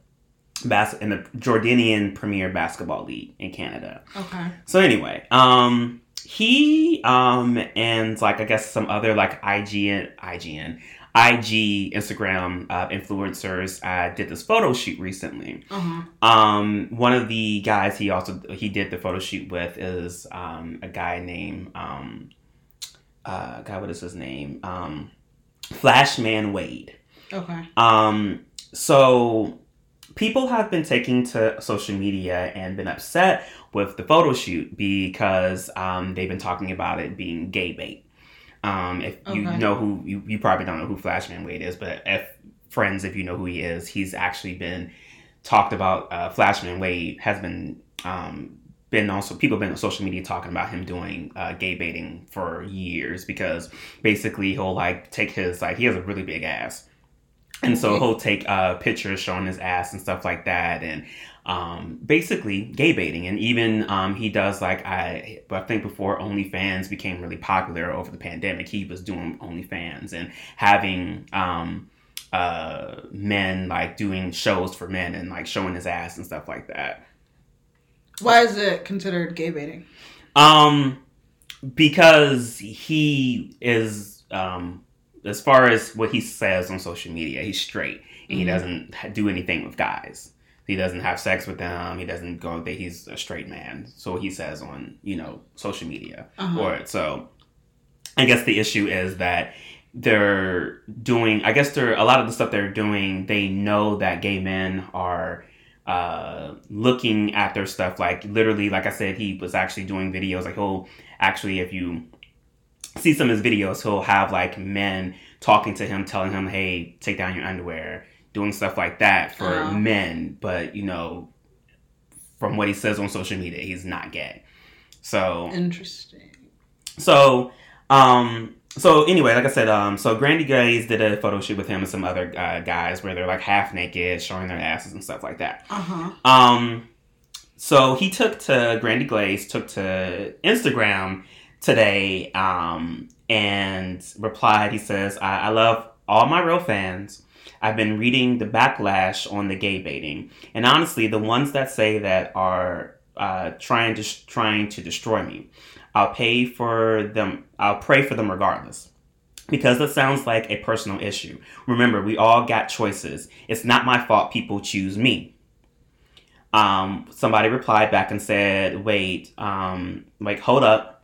bas- in the Jordanian Premier Basketball League in Canada. Okay. So anyway, um, he um and like I guess some other like IGN, IGN, IG Instagram uh, influencers uh, did this photo shoot recently. Uh huh. Um, one of the guys he also he did the photo shoot with is um, a guy named um, uh, God, what is his name? Um, Flashman Wade. Okay. Um, so people have been taking to social media and been upset with the photo shoot because um, they've been talking about it being gay bait. Um, if you know who you, you probably don't know who Flashman Wade is, but if friends, if you know who he is, he's actually been talked about. Uh, Flashman Wade has been um, been also people have been on social media talking about him doing uh, gay baiting for years because basically he'll like take his like he has a really big ass and so he'll take uh, pictures showing his ass and stuff like that and um, basically gay baiting. And even um, he does like I, I think before OnlyFans became really popular over the pandemic he was doing OnlyFans and having um, uh, men like doing shows for men and like showing his ass and stuff like that. Why is it considered gay baiting? Um, because he is um, as far as what he says on social media, he's straight and he Mhm. doesn't do anything with guys. He doesn't have sex with them. He doesn't go. That he's a straight man. So he says on you know social media. Uh-huh. Or so. I guess the issue is that they're doing. I guess they're a lot of the stuff they're doing. They know that gay men are uh, looking at their stuff. Like literally, like I said, he was actually doing videos. Like he'll actually, if you see some of his videos, he'll have like men talking to him, telling him, "Hey, take down your underwear," doing stuff like that for Oh. men. But you know, from what he says on social media, he's not gay. So Interesting. so, um, so anyway, like I said, um, so Grandy Glaze did a photo shoot with him and some other uh, guys where they're like half naked, showing their asses and stuff like that. Uh huh. Um, so he took to Grandy Glaze took to Instagram today, um, and replied. He says, I, "I love all my real fans." I've been reading the backlash on the gay baiting, and honestly, the ones that say that are uh, trying to trying to destroy me. I'll pay for them. I'll pray for them regardless. Because it sounds like a personal issue. Remember, we all got choices. It's not my fault people choose me. Um, somebody replied back and said, "Wait, um, like hold up,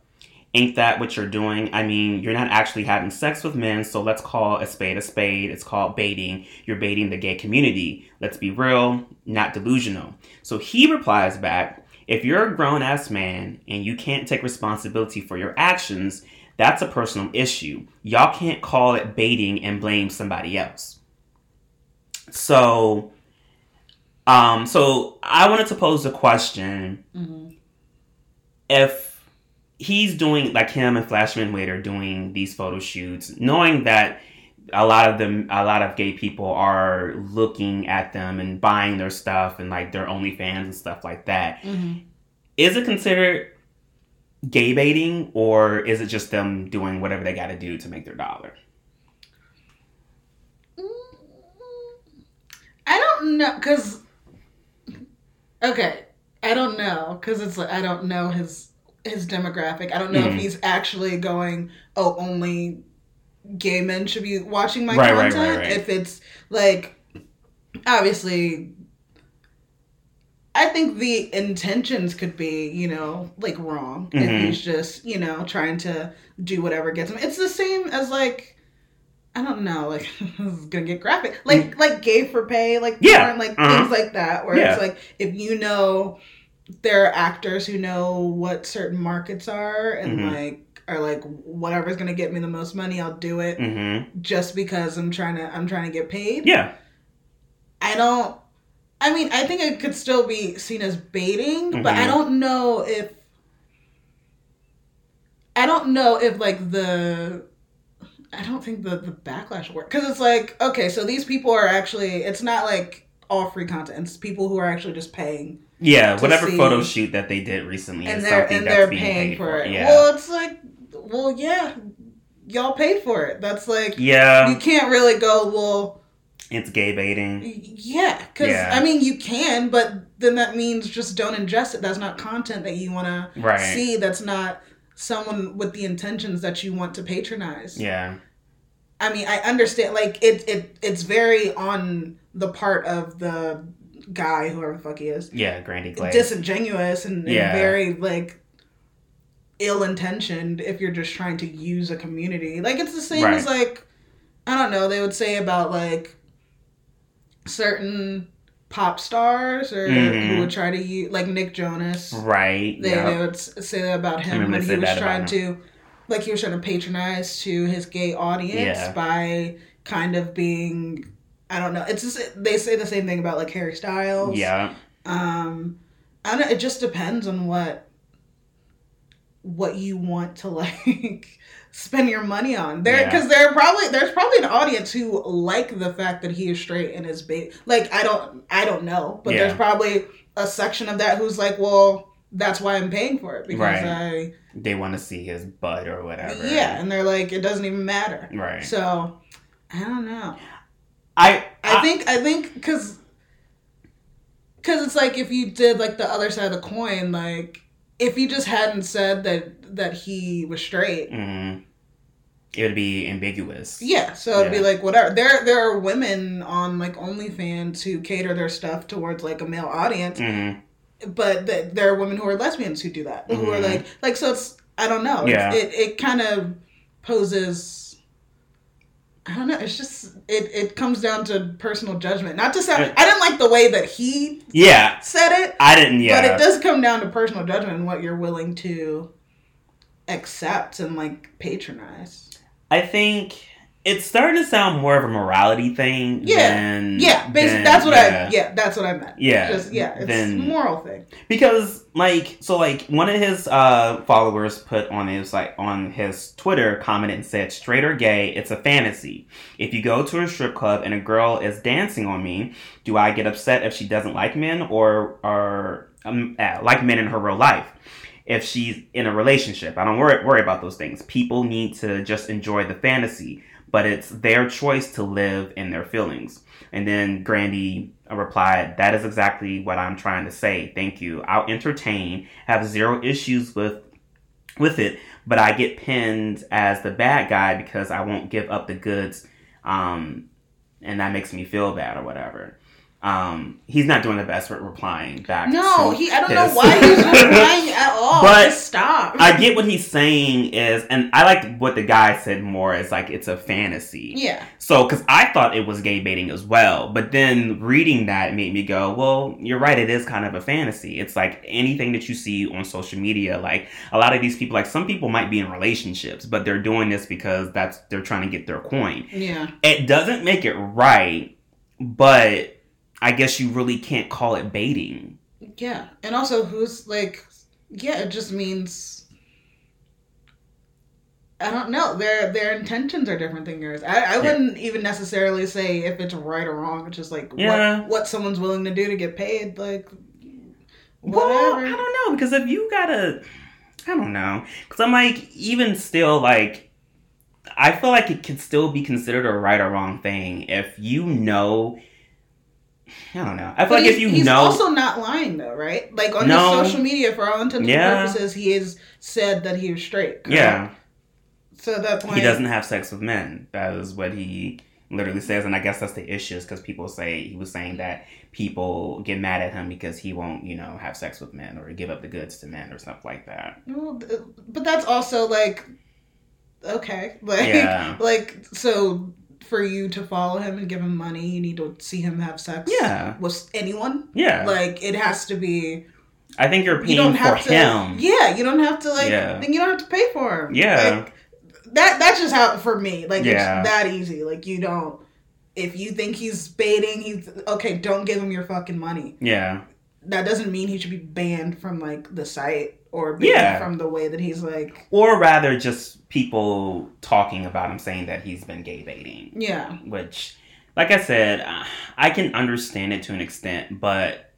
ain't that what you're doing? I mean, you're not actually having sex with men, so let's call a spade a spade. It's called baiting. You're baiting the gay community. Let's be real, not delusional." So he replies back, "If you're a grown ass man and you can't take responsibility for your actions." That's a personal issue. Y'all can't call it baiting and blame somebody else. So, um, so I wanted to pose a question: hmm If he's doing like him and Flashman Wade are doing these photo shoots, knowing that a lot of them, a lot of gay people are looking at them and buying their stuff and like their OnlyFans and stuff like that. Mhm. Is it considered gay baiting or is it just them doing whatever they got to do to make their dollar? I don't know, cause okay, I don't know, cause it's like I don't know his his demographic. I don't know Mhm. if he's actually going, oh, only gay men should be watching my Right, content. right, right. If it's like, obviously, I think the intentions could be, you know, like wrong. If Mhm. he's just, you know, trying to do whatever gets him. It's the same as like. I don't know, like this is gonna get graphic. Like like gay for pay, like Mm. Yeah, porn, like uh-huh. things like that. Where Yeah. it's like if you know there are actors who know what certain markets are and Mhm. like are like whatever's gonna get me the most money, I'll do it Mm-hmm. just because I'm trying to I'm trying to get paid. Yeah. I don't I mean, I think it could still be seen as baiting, but I Mhm. don't know if I don't know if like the I don't think the the backlash work because it's like okay, so these people are actually it's not like all free content. It's people who are actually just paying Yeah, whatever see- photo shoot that they did recently and is they're something and that's being paying paid for it. Yeah. Well, it's like well, yeah, y'all paid for it. That's like yeah, you can't really go well. it's gay baiting. Yeah, because Yeah. I mean you can, but then that means just don't ingest it. That's not content that you want to see. That's not someone with the intentions that you want to patronize. Yeah. I mean, I understand. Like it, it, it's very on the part of the guy, whoever the fuck he is, Yeah, Grandy Glaze. disingenuous and, and very like ill-intentioned. If you're just trying to use a community, like it's the same as like I don't know. They would say about like certain pop stars or Mhm. who would try to use like Nick Jonas. right. They, yeah. they would say that about him when he was trying to, like he was trying to patronize to his gay audience Yeah. by kind of being, I don't know. It's just, they say the same thing about like Harry Styles. Yeah. Um, I don't. It just depends on what what you want to like spend your money on there Yeah. because there are probably there's probably an audience who like the fact that he is straight and is bait like i don't i don't know but there's probably a section of that who's like well that's why i'm paying for it because Right. They want to see his butt or whatever. yeah and they're like it doesn't even matter Right. so i don't know I I think I think because because it's like if you did like the other side of the coin, like if you just hadn't said that that he was straight, mhm. it would be ambiguous. yeah. So it'd be like whatever. There there are women on like OnlyFans who cater their stuff towards like a male audience, Mhm. but th- there are women who are lesbians who do that. Who are Mhm. like like so it's I don't know. Yeah. It it kind of poses. I don't know. It's just it. It comes down to personal judgment. Not to sound. I didn't like the way that he Yeah. said it, I didn't. Yeah. but it does come down to personal judgment and what you're willing to accept and like patronize. I think it's starting to sound more of a morality thing. Yeah. Than, Yeah, basically, than- that's what yeah. I. Yeah, that's what I meant. Yeah, just yeah, it's a moral thing. because like so like one of his uh followers put on his like on his twitter commented and said straight or gay it's a fantasy if you go to a strip club and a girl is dancing on me do i get upset if she doesn't like men or or um, uh, like men in her real life if she's in a relationship i don't worry, worry about those things people need to just enjoy the fantasy but it's their choice to live in their feelings and then Grandy replied, That is exactly what I'm trying to say. Thank you. I'll entertain, have zero issues with with it, but I get pinned as the bad guy because I won't give up the goods. Um, and that makes me feel bad or whatever. Um, he's not doing the best at replying back. No, he. I don't his- know why he's replying at all. But Just stop. I get what he's saying is, and I like what the guy said more is like it's a fantasy. yeah. So, because I thought it was gay baiting as well, but then reading that made me go, well, you're right, it is kind of a fantasy. It's like anything that you see on social media. Like a lot of these people, like some people might be in relationships, but they're doing this because that's they're trying to get their coin. Yeah. It doesn't make it right, but I guess you really can't call it baiting. Yeah. And also, who's like? Yeah, it just means I don't know. Their their intentions are different than yours. I, I wouldn't even necessarily say if it's right or wrong. It's just like Yeah. what what someone's willing to do to get paid. Like Well. I don't know because if you gotta, I don't know because I'm like even still like, I feel like it could still be considered a right or wrong thing if you know. I don't know. I feel But like if you know he's know, also not lying though, right? Like on No. his social media, for all intents Yeah. and purposes, he has said that he was straight. correct? yeah, So at that point, he doesn't have sex with men. That is what he literally says, and I guess that's the issue because people say he was saying that people get mad at him because he won't, you know, have sex with men or give up the goods to men or stuff like that. Well, but that's also like okay, like Yeah. like so for you to follow him and give him money, you need to see him have sex. Yeah. with anyone. Yeah, Like it has to be. I think you're You paying don't for have to. him. Yeah, you don't have to like. Yeah. Then you don't have to pay for him. Yeah. Like, that that's just how for me. Like Yeah. it's that easy. Like you don't. If you think he's baiting, he's okay. Don't give him your fucking money. Yeah. That doesn't mean he should be banned from like the site or Yeah. from the way that he's like. Or rather, just people talking about him saying that he's been gay baiting. Yeah. Which, like I said, I can understand it to an extent, but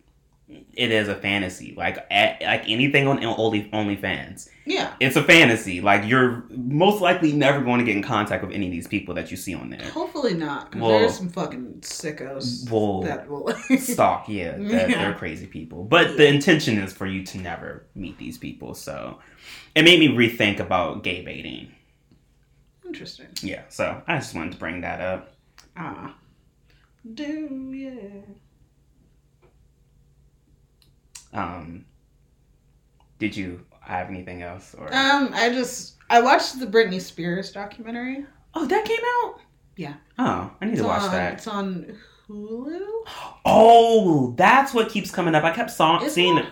it is a fantasy. Like at, like anything on Only OnlyFans, Yeah. it's a fantasy. Like you're most likely never going to get in contact with any of these people that you see on there. Hopefully not, because Well- there's some fucking sickos Well, that will. stalk, yeah, that, Yeah. they're crazy people. But the intention is for you to never meet these people. So it made me rethink about gay baiting. Interesting. Yeah, so I just wanted to bring that up. Ah. Do yeah. Um, did you have anything else or? Um, I just I watched the Britney Spears documentary. oh, that came out. Yeah. Oh, I need It's to watch on, that. It's on Hulu. Oh, that's what keeps coming up. I kept saw, seeing. it?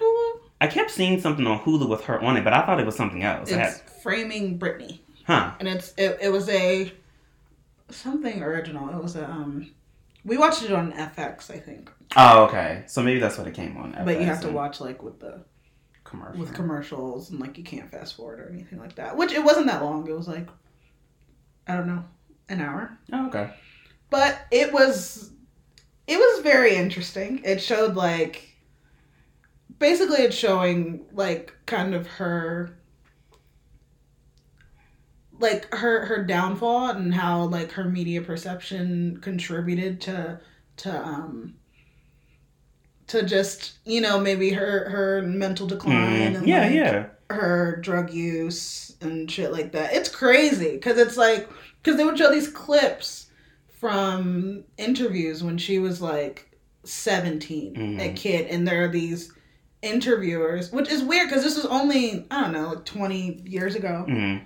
I kept seeing something on Hulu with her on it, but I thought it was something else. It's had, Framing Britney, huh? and it's it, it was a something original. It was a um. We watched it on FX, I think, Oh, okay. So maybe that's what it came on. but you have to watch like with the commercial. with commercials and like you can't fast forward or anything like that. Which it wasn't that long. It was like I don't know, an hour. oh, okay. But it was it was very interesting. It showed like basically it's showing like kind of her like her her downfall and how like her media perception contributed to to um to just you know maybe her her mental decline Mm, and yeah, like, yeah. her drug use and shit like that. It's crazy because it's like because they would show these clips from interviews when she was like 17, a Mhm. kid, and there are these interviewers, which is weird because this was only I don't know like 20 years ago, hmm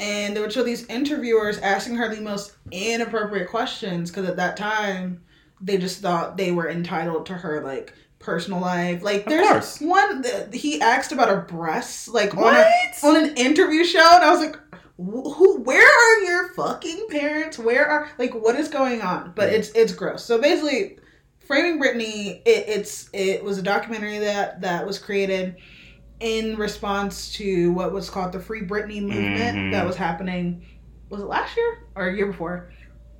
and they would show these interviewers asking her the most inappropriate questions because at that time they just thought they were entitled to her like personal life. Like there's one that he asked about her breasts like on What? a, on an interview show, and I was like, who? Where are your fucking parents? Where are like what is going on? But it's it's gross. So basically, framing Britney, it, it's it was a documentary that that was created in response to what was called the Free Britney movement Mhm. that was happening. Was it last year or a year before?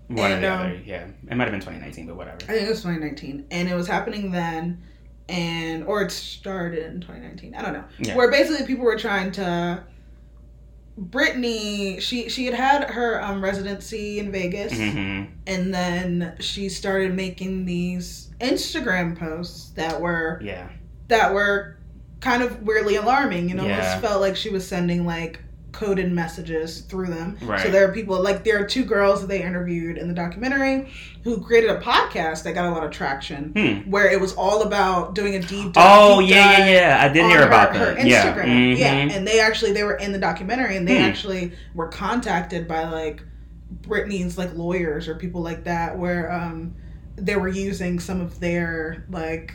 One or the um, other. Yeah, it might have been 2019, but whatever. I think it was 2019, and it was happening then, and or it started in 2019. I don't know. Yeah. Where basically people were trying to. Britney, she she had had her um, residency in Vegas, hmm and then she started making these Instagram posts that were Yeah. that were kind of weirdly alarming. You know, Yeah. almost felt like she was sending like coded messages through them. Right. So there are people like there are two girls that they interviewed in the documentary who created a podcast that got a lot of traction. Hmm. Where it was all about doing a deep dive. Oh deep yeah, yeah, dive yeah. I did on hear her- about her that. Instagram. Yeah. Yeah, Mhm. and they actually they were in the documentary and they Hmm. actually were contacted by like Britney's like lawyers or people like that where um they were using some of their like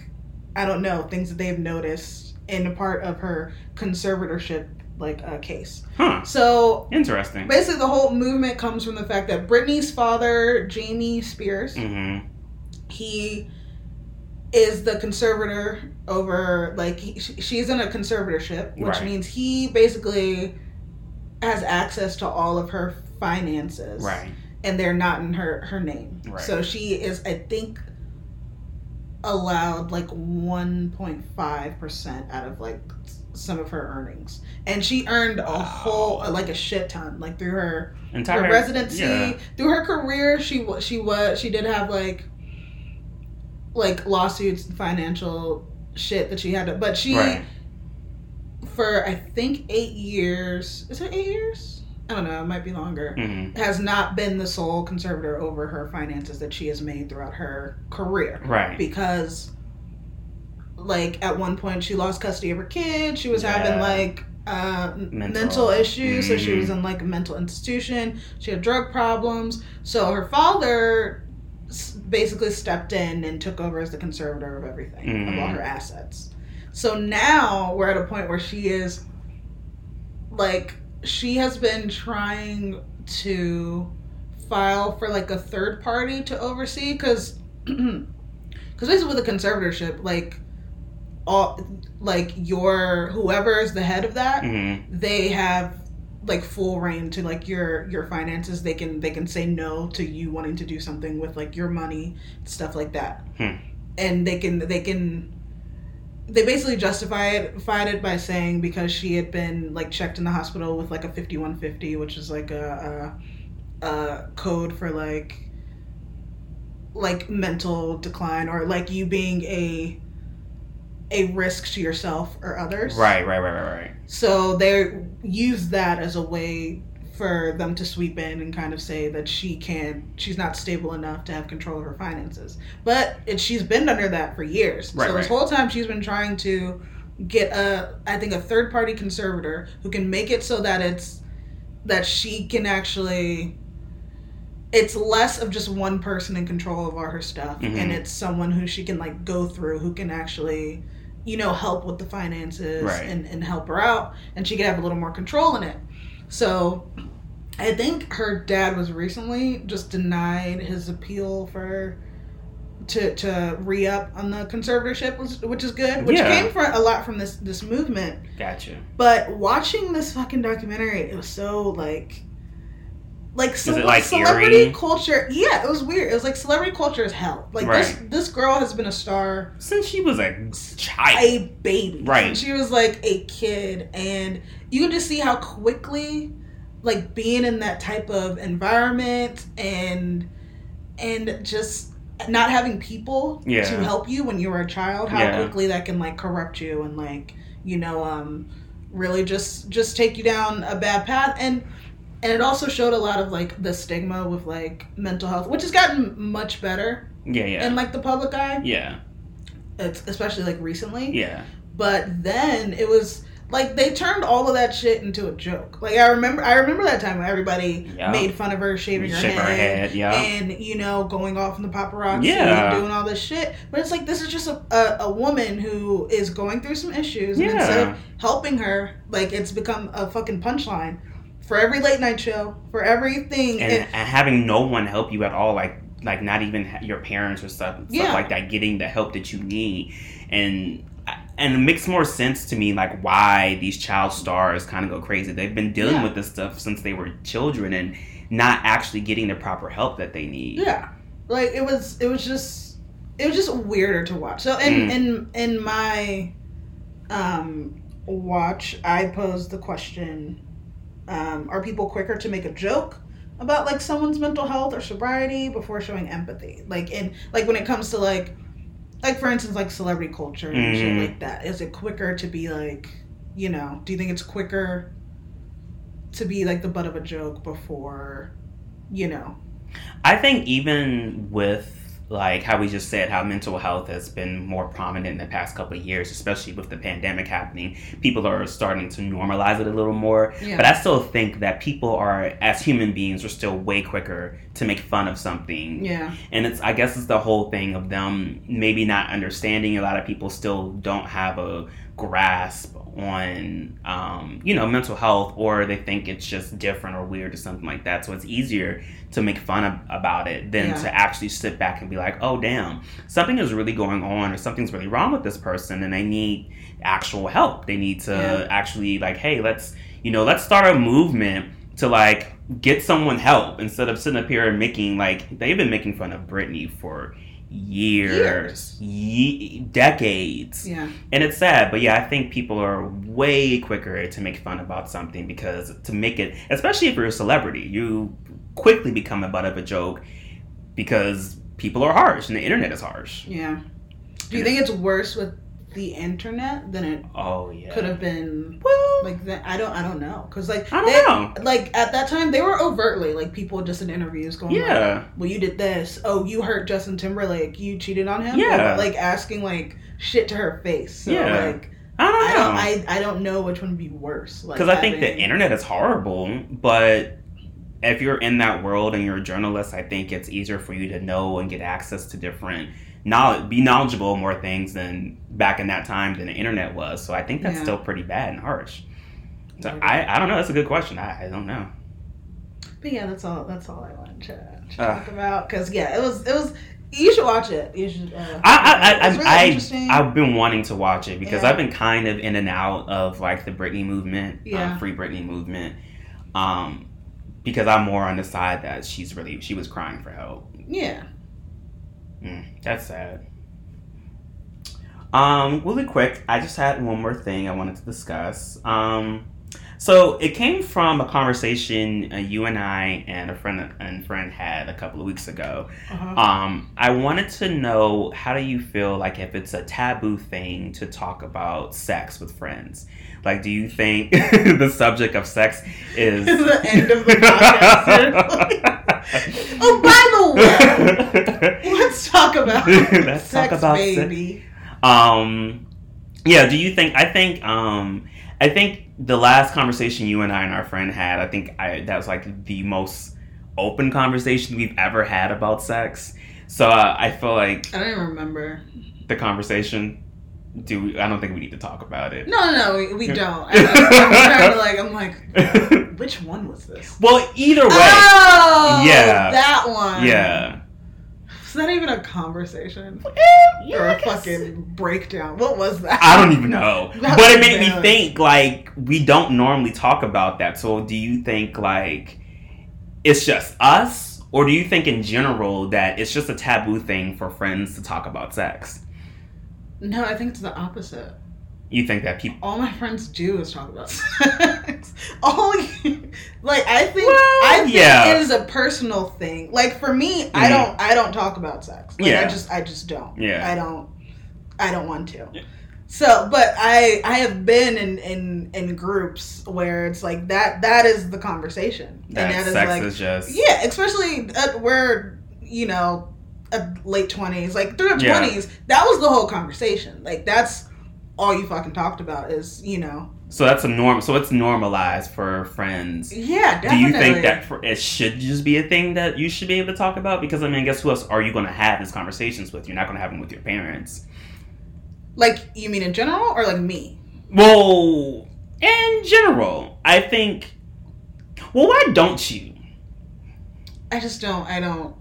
I don't know things that they've noticed in a part of her conservatorship like uh, case. Huh. So Interesting. basically the whole movement comes from the fact that Britney's father, Jamie Spears, hmm he is the conservator over like he, she's in a conservatorship which Right. means he basically has access to all of her finances Right. and they're not in her her name Right. so she is i think allowed like 1.5% out of like some of her earnings and she earned a whole like a shit ton like through her Entire her residency Yeah. through her career she she was she did have like like lawsuits financial shit that she had to but she Right. for i think eight years is it eight years i don't know it might be longer hmm has not been the sole conservator over her finances that she has made throughout her career Right. because like at one point she lost custody of her kid she was having like uh, mental. Mental. issues so she was in like a mental institution she had drug problems so her father s- basically stepped in and took over as the conservator of everything of all Mhm. her assets so now we're at a point where she is like she has been trying to file for like a third party to oversee because because basically with a conservatorship like all like your whoever is the head of that hmm they have like full reign to like your your finances. They can they can say no to you wanting to do something with like your money stuff like that. Hmm. and they can they can they basically justified it, it by saying because she had been like checked in the hospital with like a 5150 which is like a, a, a code for like like mental decline or like you being a a risk to yourself or others Right. Right. Right. Right. Right. so they use that as a way for them to sweep in and kind of say that she can't, she's not stable enough to have control of her finances. But it, she's been under that for years. Right, so this right. whole time she's been trying to get a, I think, a third party conservator who can make it so that it's, that she can actually, it's less of just one person in control of all her stuff Mhm. and it's someone who she can like go through who can actually you know help with the finances Right. and, and help her out and she could have a little more control in it so i think her dad was recently just denied his appeal for to to re-up on the conservatorship which, which is good which Yeah. came from a lot from this this movement Gotcha. but watching this fucking documentary it was so like like, it, like, celebrity eerie? culture yeah it was weird it was like celebrity culture is hell like this Right. this girl has been a star Since she was a child. a baby. Right. She was like a kid, and you can just see how quickly, like being in that type of environment and and just not having people Yeah. to help you when you were a child, how Yeah. quickly that can like corrupt you and like you know um really just just take you down a bad path and and it also showed a lot of like the stigma with like mental health which has gotten much better yeah. Yeah. in like the public eye yeah. it's, especially like recently Yeah. but then it was like they turned all of that shit into a joke. Like I remember, I remember that time when everybody Yeah. made fun of her shaving her head, her head. Yeah. and you know going off in the paparazzi Yeah. and doing all this shit. But it's like this is just a, a, a woman who is going through some issues, and instead of helping her, like it's become a fucking punchline for every late night show, for everything. and, and having no one help you at all like like not even your parents or stuff, stuff Yeah. like that getting the help that you need and and it makes more sense to me like why these child stars kind of go crazy they've been dealing Yeah. with this stuff since they were children and not actually getting the proper help that they need Yeah, like it was. It was just. It was just weirder to watch. So in Mm. in in my um watch, I posed the question: um, Are people quicker to make a joke about like someone's mental health or sobriety before showing empathy? Like in like when it comes to like like for instance like celebrity culture and shit Mhm. like that. Is it quicker to be like you know? Do you think it's quicker to be like the butt of a joke before you know? I think even with like how we just said how mental health has been more prominent in the past couple of years, especially with the pandemic happening, people are starting to normalize it a little more. Yeah. But I still think that people are, as human beings, are still way quicker to make fun of something. Yeah. And it's, I guess, it's the whole thing of them maybe not understanding. A lot of people still don't have a grasp on, um, you know, mental health, or they think it's just different or weird or something like that. So it's easier to make fun of, about it than Yeah. to actually sit back and be like, oh, damn, something is really going on, or something's really wrong with this person, and they need actual help. They need to Yeah. actually like, hey, let's you know, let's start a movement to like get someone help instead of sitting up here and making like they've been making fun of Britney for years, ye- decades. Yeah. And it's sad, but yeah, I think people are way quicker to make fun about something because to make it, especially if you're a celebrity, you quickly become a butt of a joke because people are harsh and the internet is harsh. Yeah. Do you think it's worse with the internet then it Oh yeah. could have been Well, like that? I don't. I don't know. Cause like I don't they- know. Like at that time, they were overtly like people just in interviews going, like, Yeah. well, you did this. Oh, you hurt Justin Timberlake. You cheated on him. Yeah. Or, like asking like shit to her face. So, Yeah. Like I don't know. I know. don't. I, I don't know which one would be worse. Like, Because I think the internet is horrible, but if you're in that world and you're a journalist, I think it's easier for you to know and get access to different knowledge, be knowledgeable of more things than back in that time than the internet was. So I think that's Yeah. still pretty bad and harsh. So I, I don't know. That's a good question. I, I don't know. But yeah, that's all. That's all I wanted to, to Ah. talk about. Because yeah, it was. It was. You should watch it. You should. Uh, I, I, I, really I, I've been wanting to watch it because Yeah. I've been kind of in and out of like the Britney movement, Yeah. uh, free Britney movement, um, because I'm more on the side that she's really she was crying for help. yeah. That's sad. Um, really quick, I just had one more thing I wanted to discuss. Um, so it came from a conversation uh, you and I and a friend and friend had a couple of weeks ago. Uh-huh. Um, I wanted to know how do you feel like if it's a taboo thing to talk about sex with friends? Like, do you think the subject of sex is the end of the podcast. oh, by the way, let's talk about Let's sex, talk about sex. baby. Um, yeah. Do you think? I think. Um, I think the last conversation you and I and our friend had. I think I that was like the most open conversation we've ever had about sex. So uh, I feel like I don't even remember. the conversation. Do we, I don't think we need to talk about it. No, no, no, we, we don't. I, I'm to like. I'm like, which one was this? well, either way, Oh, Yeah. that one. yeah. Is that even a conversation Yeah, or a fucking breakdown? What was that? I don't even know. That but it was made me think like we don't normally talk about that. So do you think like it's just us? Or do you think in general that it's just a taboo thing for friends to talk about sex? No, I think it's the opposite. You think that people All my friends do is talk about sex. All like I think Well, I think yeah. it is a personal thing. Like for me, I Mhm. don't I don't talk about sex. Like, Yeah. I just I just don't. Yeah. I don't I don't want to. Yeah. So, but I I have been in in in groups where it's like that that is the conversation. that, and that is sex like is just yeah, especially at where you know, at late twenties, like through the Yeah. twenties, that was the whole conversation. Like that's all you fucking talked about is you know, so that's a norm so it's normalized for friends. yeah. Definitely. Do you think that for, it should just be a thing that you should be able to talk about? Because I mean, guess who else are you going to have these conversations with? You're not going to have them with your parents. like you mean in general or like me? Well, in general, I think. Well, why don't you? I just don't. I don't.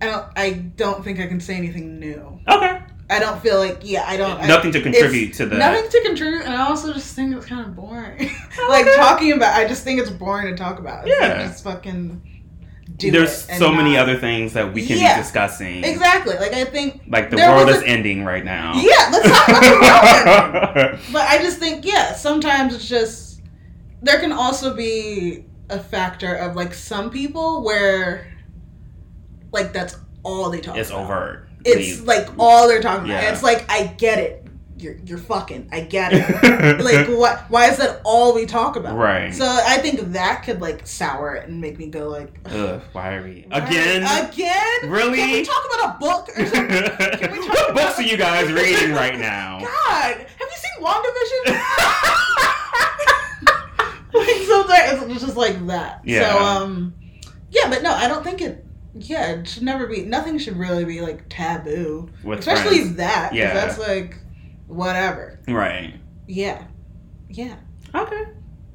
I don't. I don't think I can say anything new. Okay, I don't feel like yeah. I don't. I, nothing to contribute to the. Nothing to contribute, and I also just think it's kind of boring. like Okay. talking about, I just think it's boring to talk about. It's like, Yeah. just fucking. Do There's so many other things that we can Yeah. be discussing. Exactly. Like I think. Like the world is a- ending right now. Yeah, let's talk about the world. But I just think yeah, sometimes it's just there can also be a factor of like some people where like that's all they talk it's about. overt. It's like all they're talking about. It's like I get it. You're you're fucking. I get it. like what? Why is that all we talk about? Right. So I think that could like sour it and make me go like Ugh, why are we "Why- again? Again? Really? Can we talk about a book or something? Can we talk what about- books are you guys reading right now? God, have you seen WandaVision? like sometimes it's just like that. Yeah. So um, yeah, but no, I don't think it. Yeah, it should never be. Nothing should really be like taboo, With especially friends. that. 'cause Yeah. that's like whatever. Right. Yeah, yeah. Okay.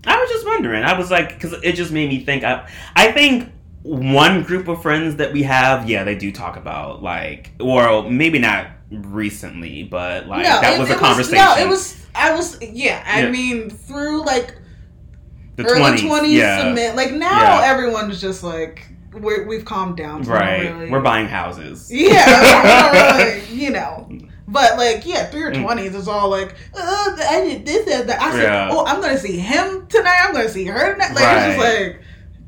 I was just wondering. I was like, because it just made me think. I, I think one group of friends that we have, yeah, they do talk about like, or maybe not recently, but like that it- was it a conversation. no, it was. I was. Yeah, I Yeah. mean, through like the early twenties. twenties Yeah, submit. Like now, Yeah. everyone's just like we're, we've calmed down. Right. really- We're buying houses. Yeah, we you know. But like, yeah, through your Mm. twenties, it's all like, oh, I did this that. I said, Yeah. oh, I'm gonna see him tonight. I'm gonna see her tonight. Like it's just like,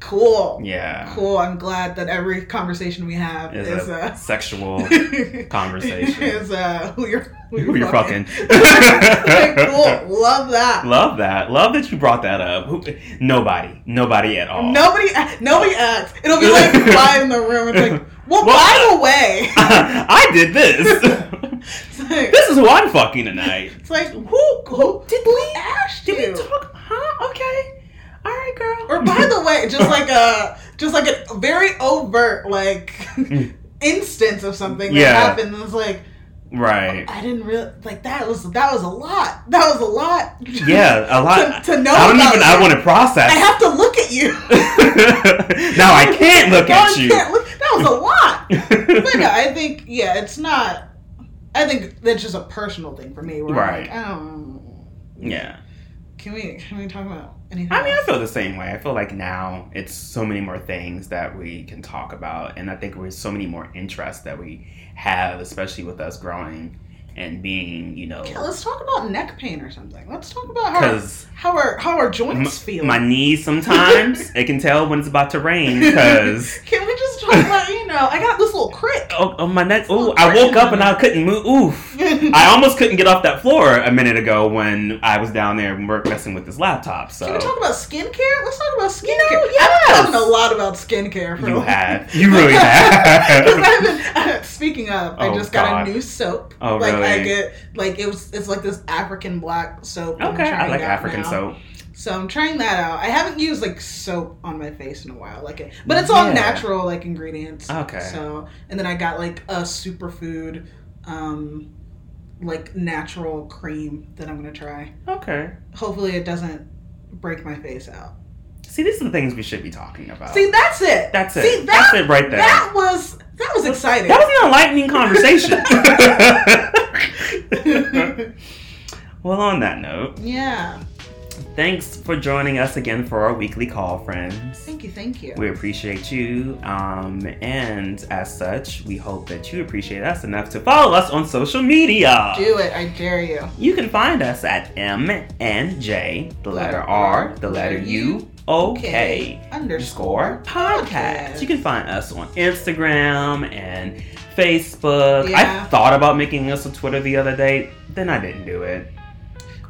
cool, Yeah, cool. I'm glad that every conversation we have is is, a uh, sexual conversation. is uh, who you're who Who you're fucking. Like, cool, love that. Love that. Love that you brought that up. Who, nobody. Nobody at all. Nobody, nobody asks. It'll be like quiet in the room. It's like, well, Well, by the way, I did this. like, this is who I'm fucking tonight. it's like who, who did we ask? Did we talk? Huh? Okay. All right, girl. Or just like a just like a very overt like mm. instance of something that Yeah. happened. And it's like right. I didn't really like that was that was a lot. That was a lot. Yeah, a lot. to, to know. I don't even. I want to process. I have to look at you. now I can't look No, at I you. can't look- That was a lot. but no, I think yeah, it's not. I think that's just a personal thing for me. Right. like, yeah. Can we can we talk about anything? I mean, I feel the same way. I feel like now it's so many more things that we can talk about, and I think there's so many more interests that we have, especially with us growing and being, you know, Yeah, let's talk about neck pain or something. Let's talk about how how our how our joints feel. my knees sometimes it can tell when it's about to rain because. Can we just talk about you know? I got this little crick. Oh, oh, my neck! little Oh, I woke up and I couldn't move. Oof! I almost couldn't get off that floor a minute ago when I was down there messing with this laptop. So Can we talk about skincare? Let's talk about skincare. know, I've been talking a lot about skincare. For you have, you really have. I've been speaking of, I Oh, just got God. a new soap. Oh, like I really? get like it was it's like this African black soap. Okay, I like African now. soap. So I'm trying that out. I haven't used like soap on my face in a while, like it, but it's all Yeah. natural like ingredients. Okay. So and then I got like a superfood, um, like natural cream that I'm gonna try. Okay. Hopefully it doesn't break my face out. See, these are the things we should be talking about. See, that's it. That's it. See, that, That's it right there. That was that was exciting. That was an enlightening conversation. well, on that note, yeah. thanks for joining us again for our weekly call, friends. Thank you. Thank you. We appreciate you, um, and as such, we hope that you appreciate us enough to follow us on social media. Do it. I dare you. You can find us at M and J, the letter R, the letter U, OK underscore podcast. You can find us on Instagram and Facebook. Yeah. I thought about making us a Twitter the other day, then I didn't do it.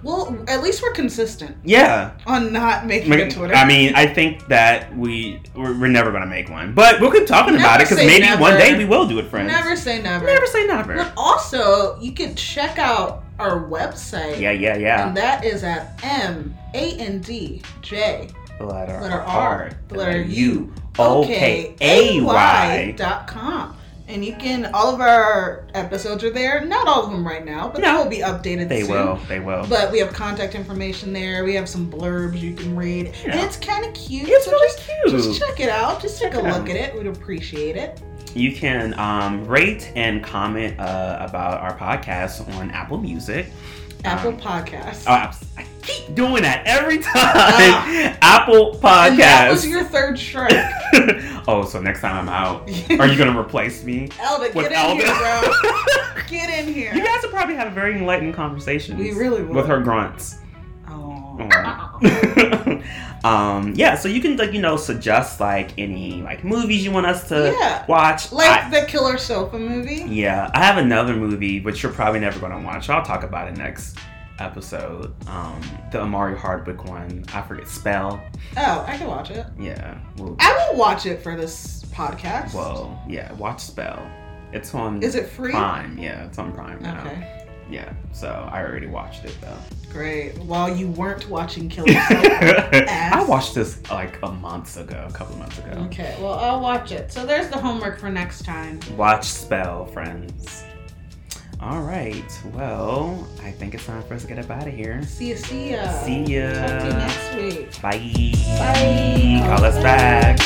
Well, at least we're consistent Yeah, on not making a Twitter. I mean, I think that we we're, we're never gonna make one, but we'll keep talking about it because maybe never. one day we will do it, friends. never say never. never say never. But also, you can check out our website. Yeah, yeah, yeah. And that is at M A N D J the letter, letter R, R, the letter U, O K A Y. dot com. And you can all of our episodes are there. Not all of them right now, but No. they will be updated They soon. will. They will. But we have contact information there. We have some blurbs you can read, and it's kind of cute. It's so really just, cute. Just check it out. Just take a look at it. We'd appreciate it. You can um, rate and comment uh, about our podcast on Apple Music. Apple Um, Podcasts. Oh, keep doing that every time. Ah. Apple and that was Podcast. your third strike. oh, so next time I'm out, are you gonna replace me Elda, with get in Elda? here, bro. Get in here. you guys will probably have a very enlightening conversation. We really would. with her grunts. Oh. um, yeah, so you can like you know suggest like any like movies you want us to Yeah. watch. Like I- the Killer Sofa movie. yeah, I have another movie which you're probably never gonna watch. I'll talk about it next episode. Um, the Omari Hardwick one. I forget spell. Oh, I can watch it. Yeah. Well, I will watch it for this podcast. well, yeah. Watch spell. It's on Is it free? Prime. Yeah, it's on Prime now. Okay. Yeah. So I already watched it though. Great. While you weren't watching Killer Sofa. I watched this like a month ago, a couple months ago. Okay, well, I'll watch it. So there's the homework for next time. Watch Spell, friends. All right. Well, I think it's time for us to get up out of here. See ya, see ya. See ya. Talk to you next week. Bye. Bye. Call us back.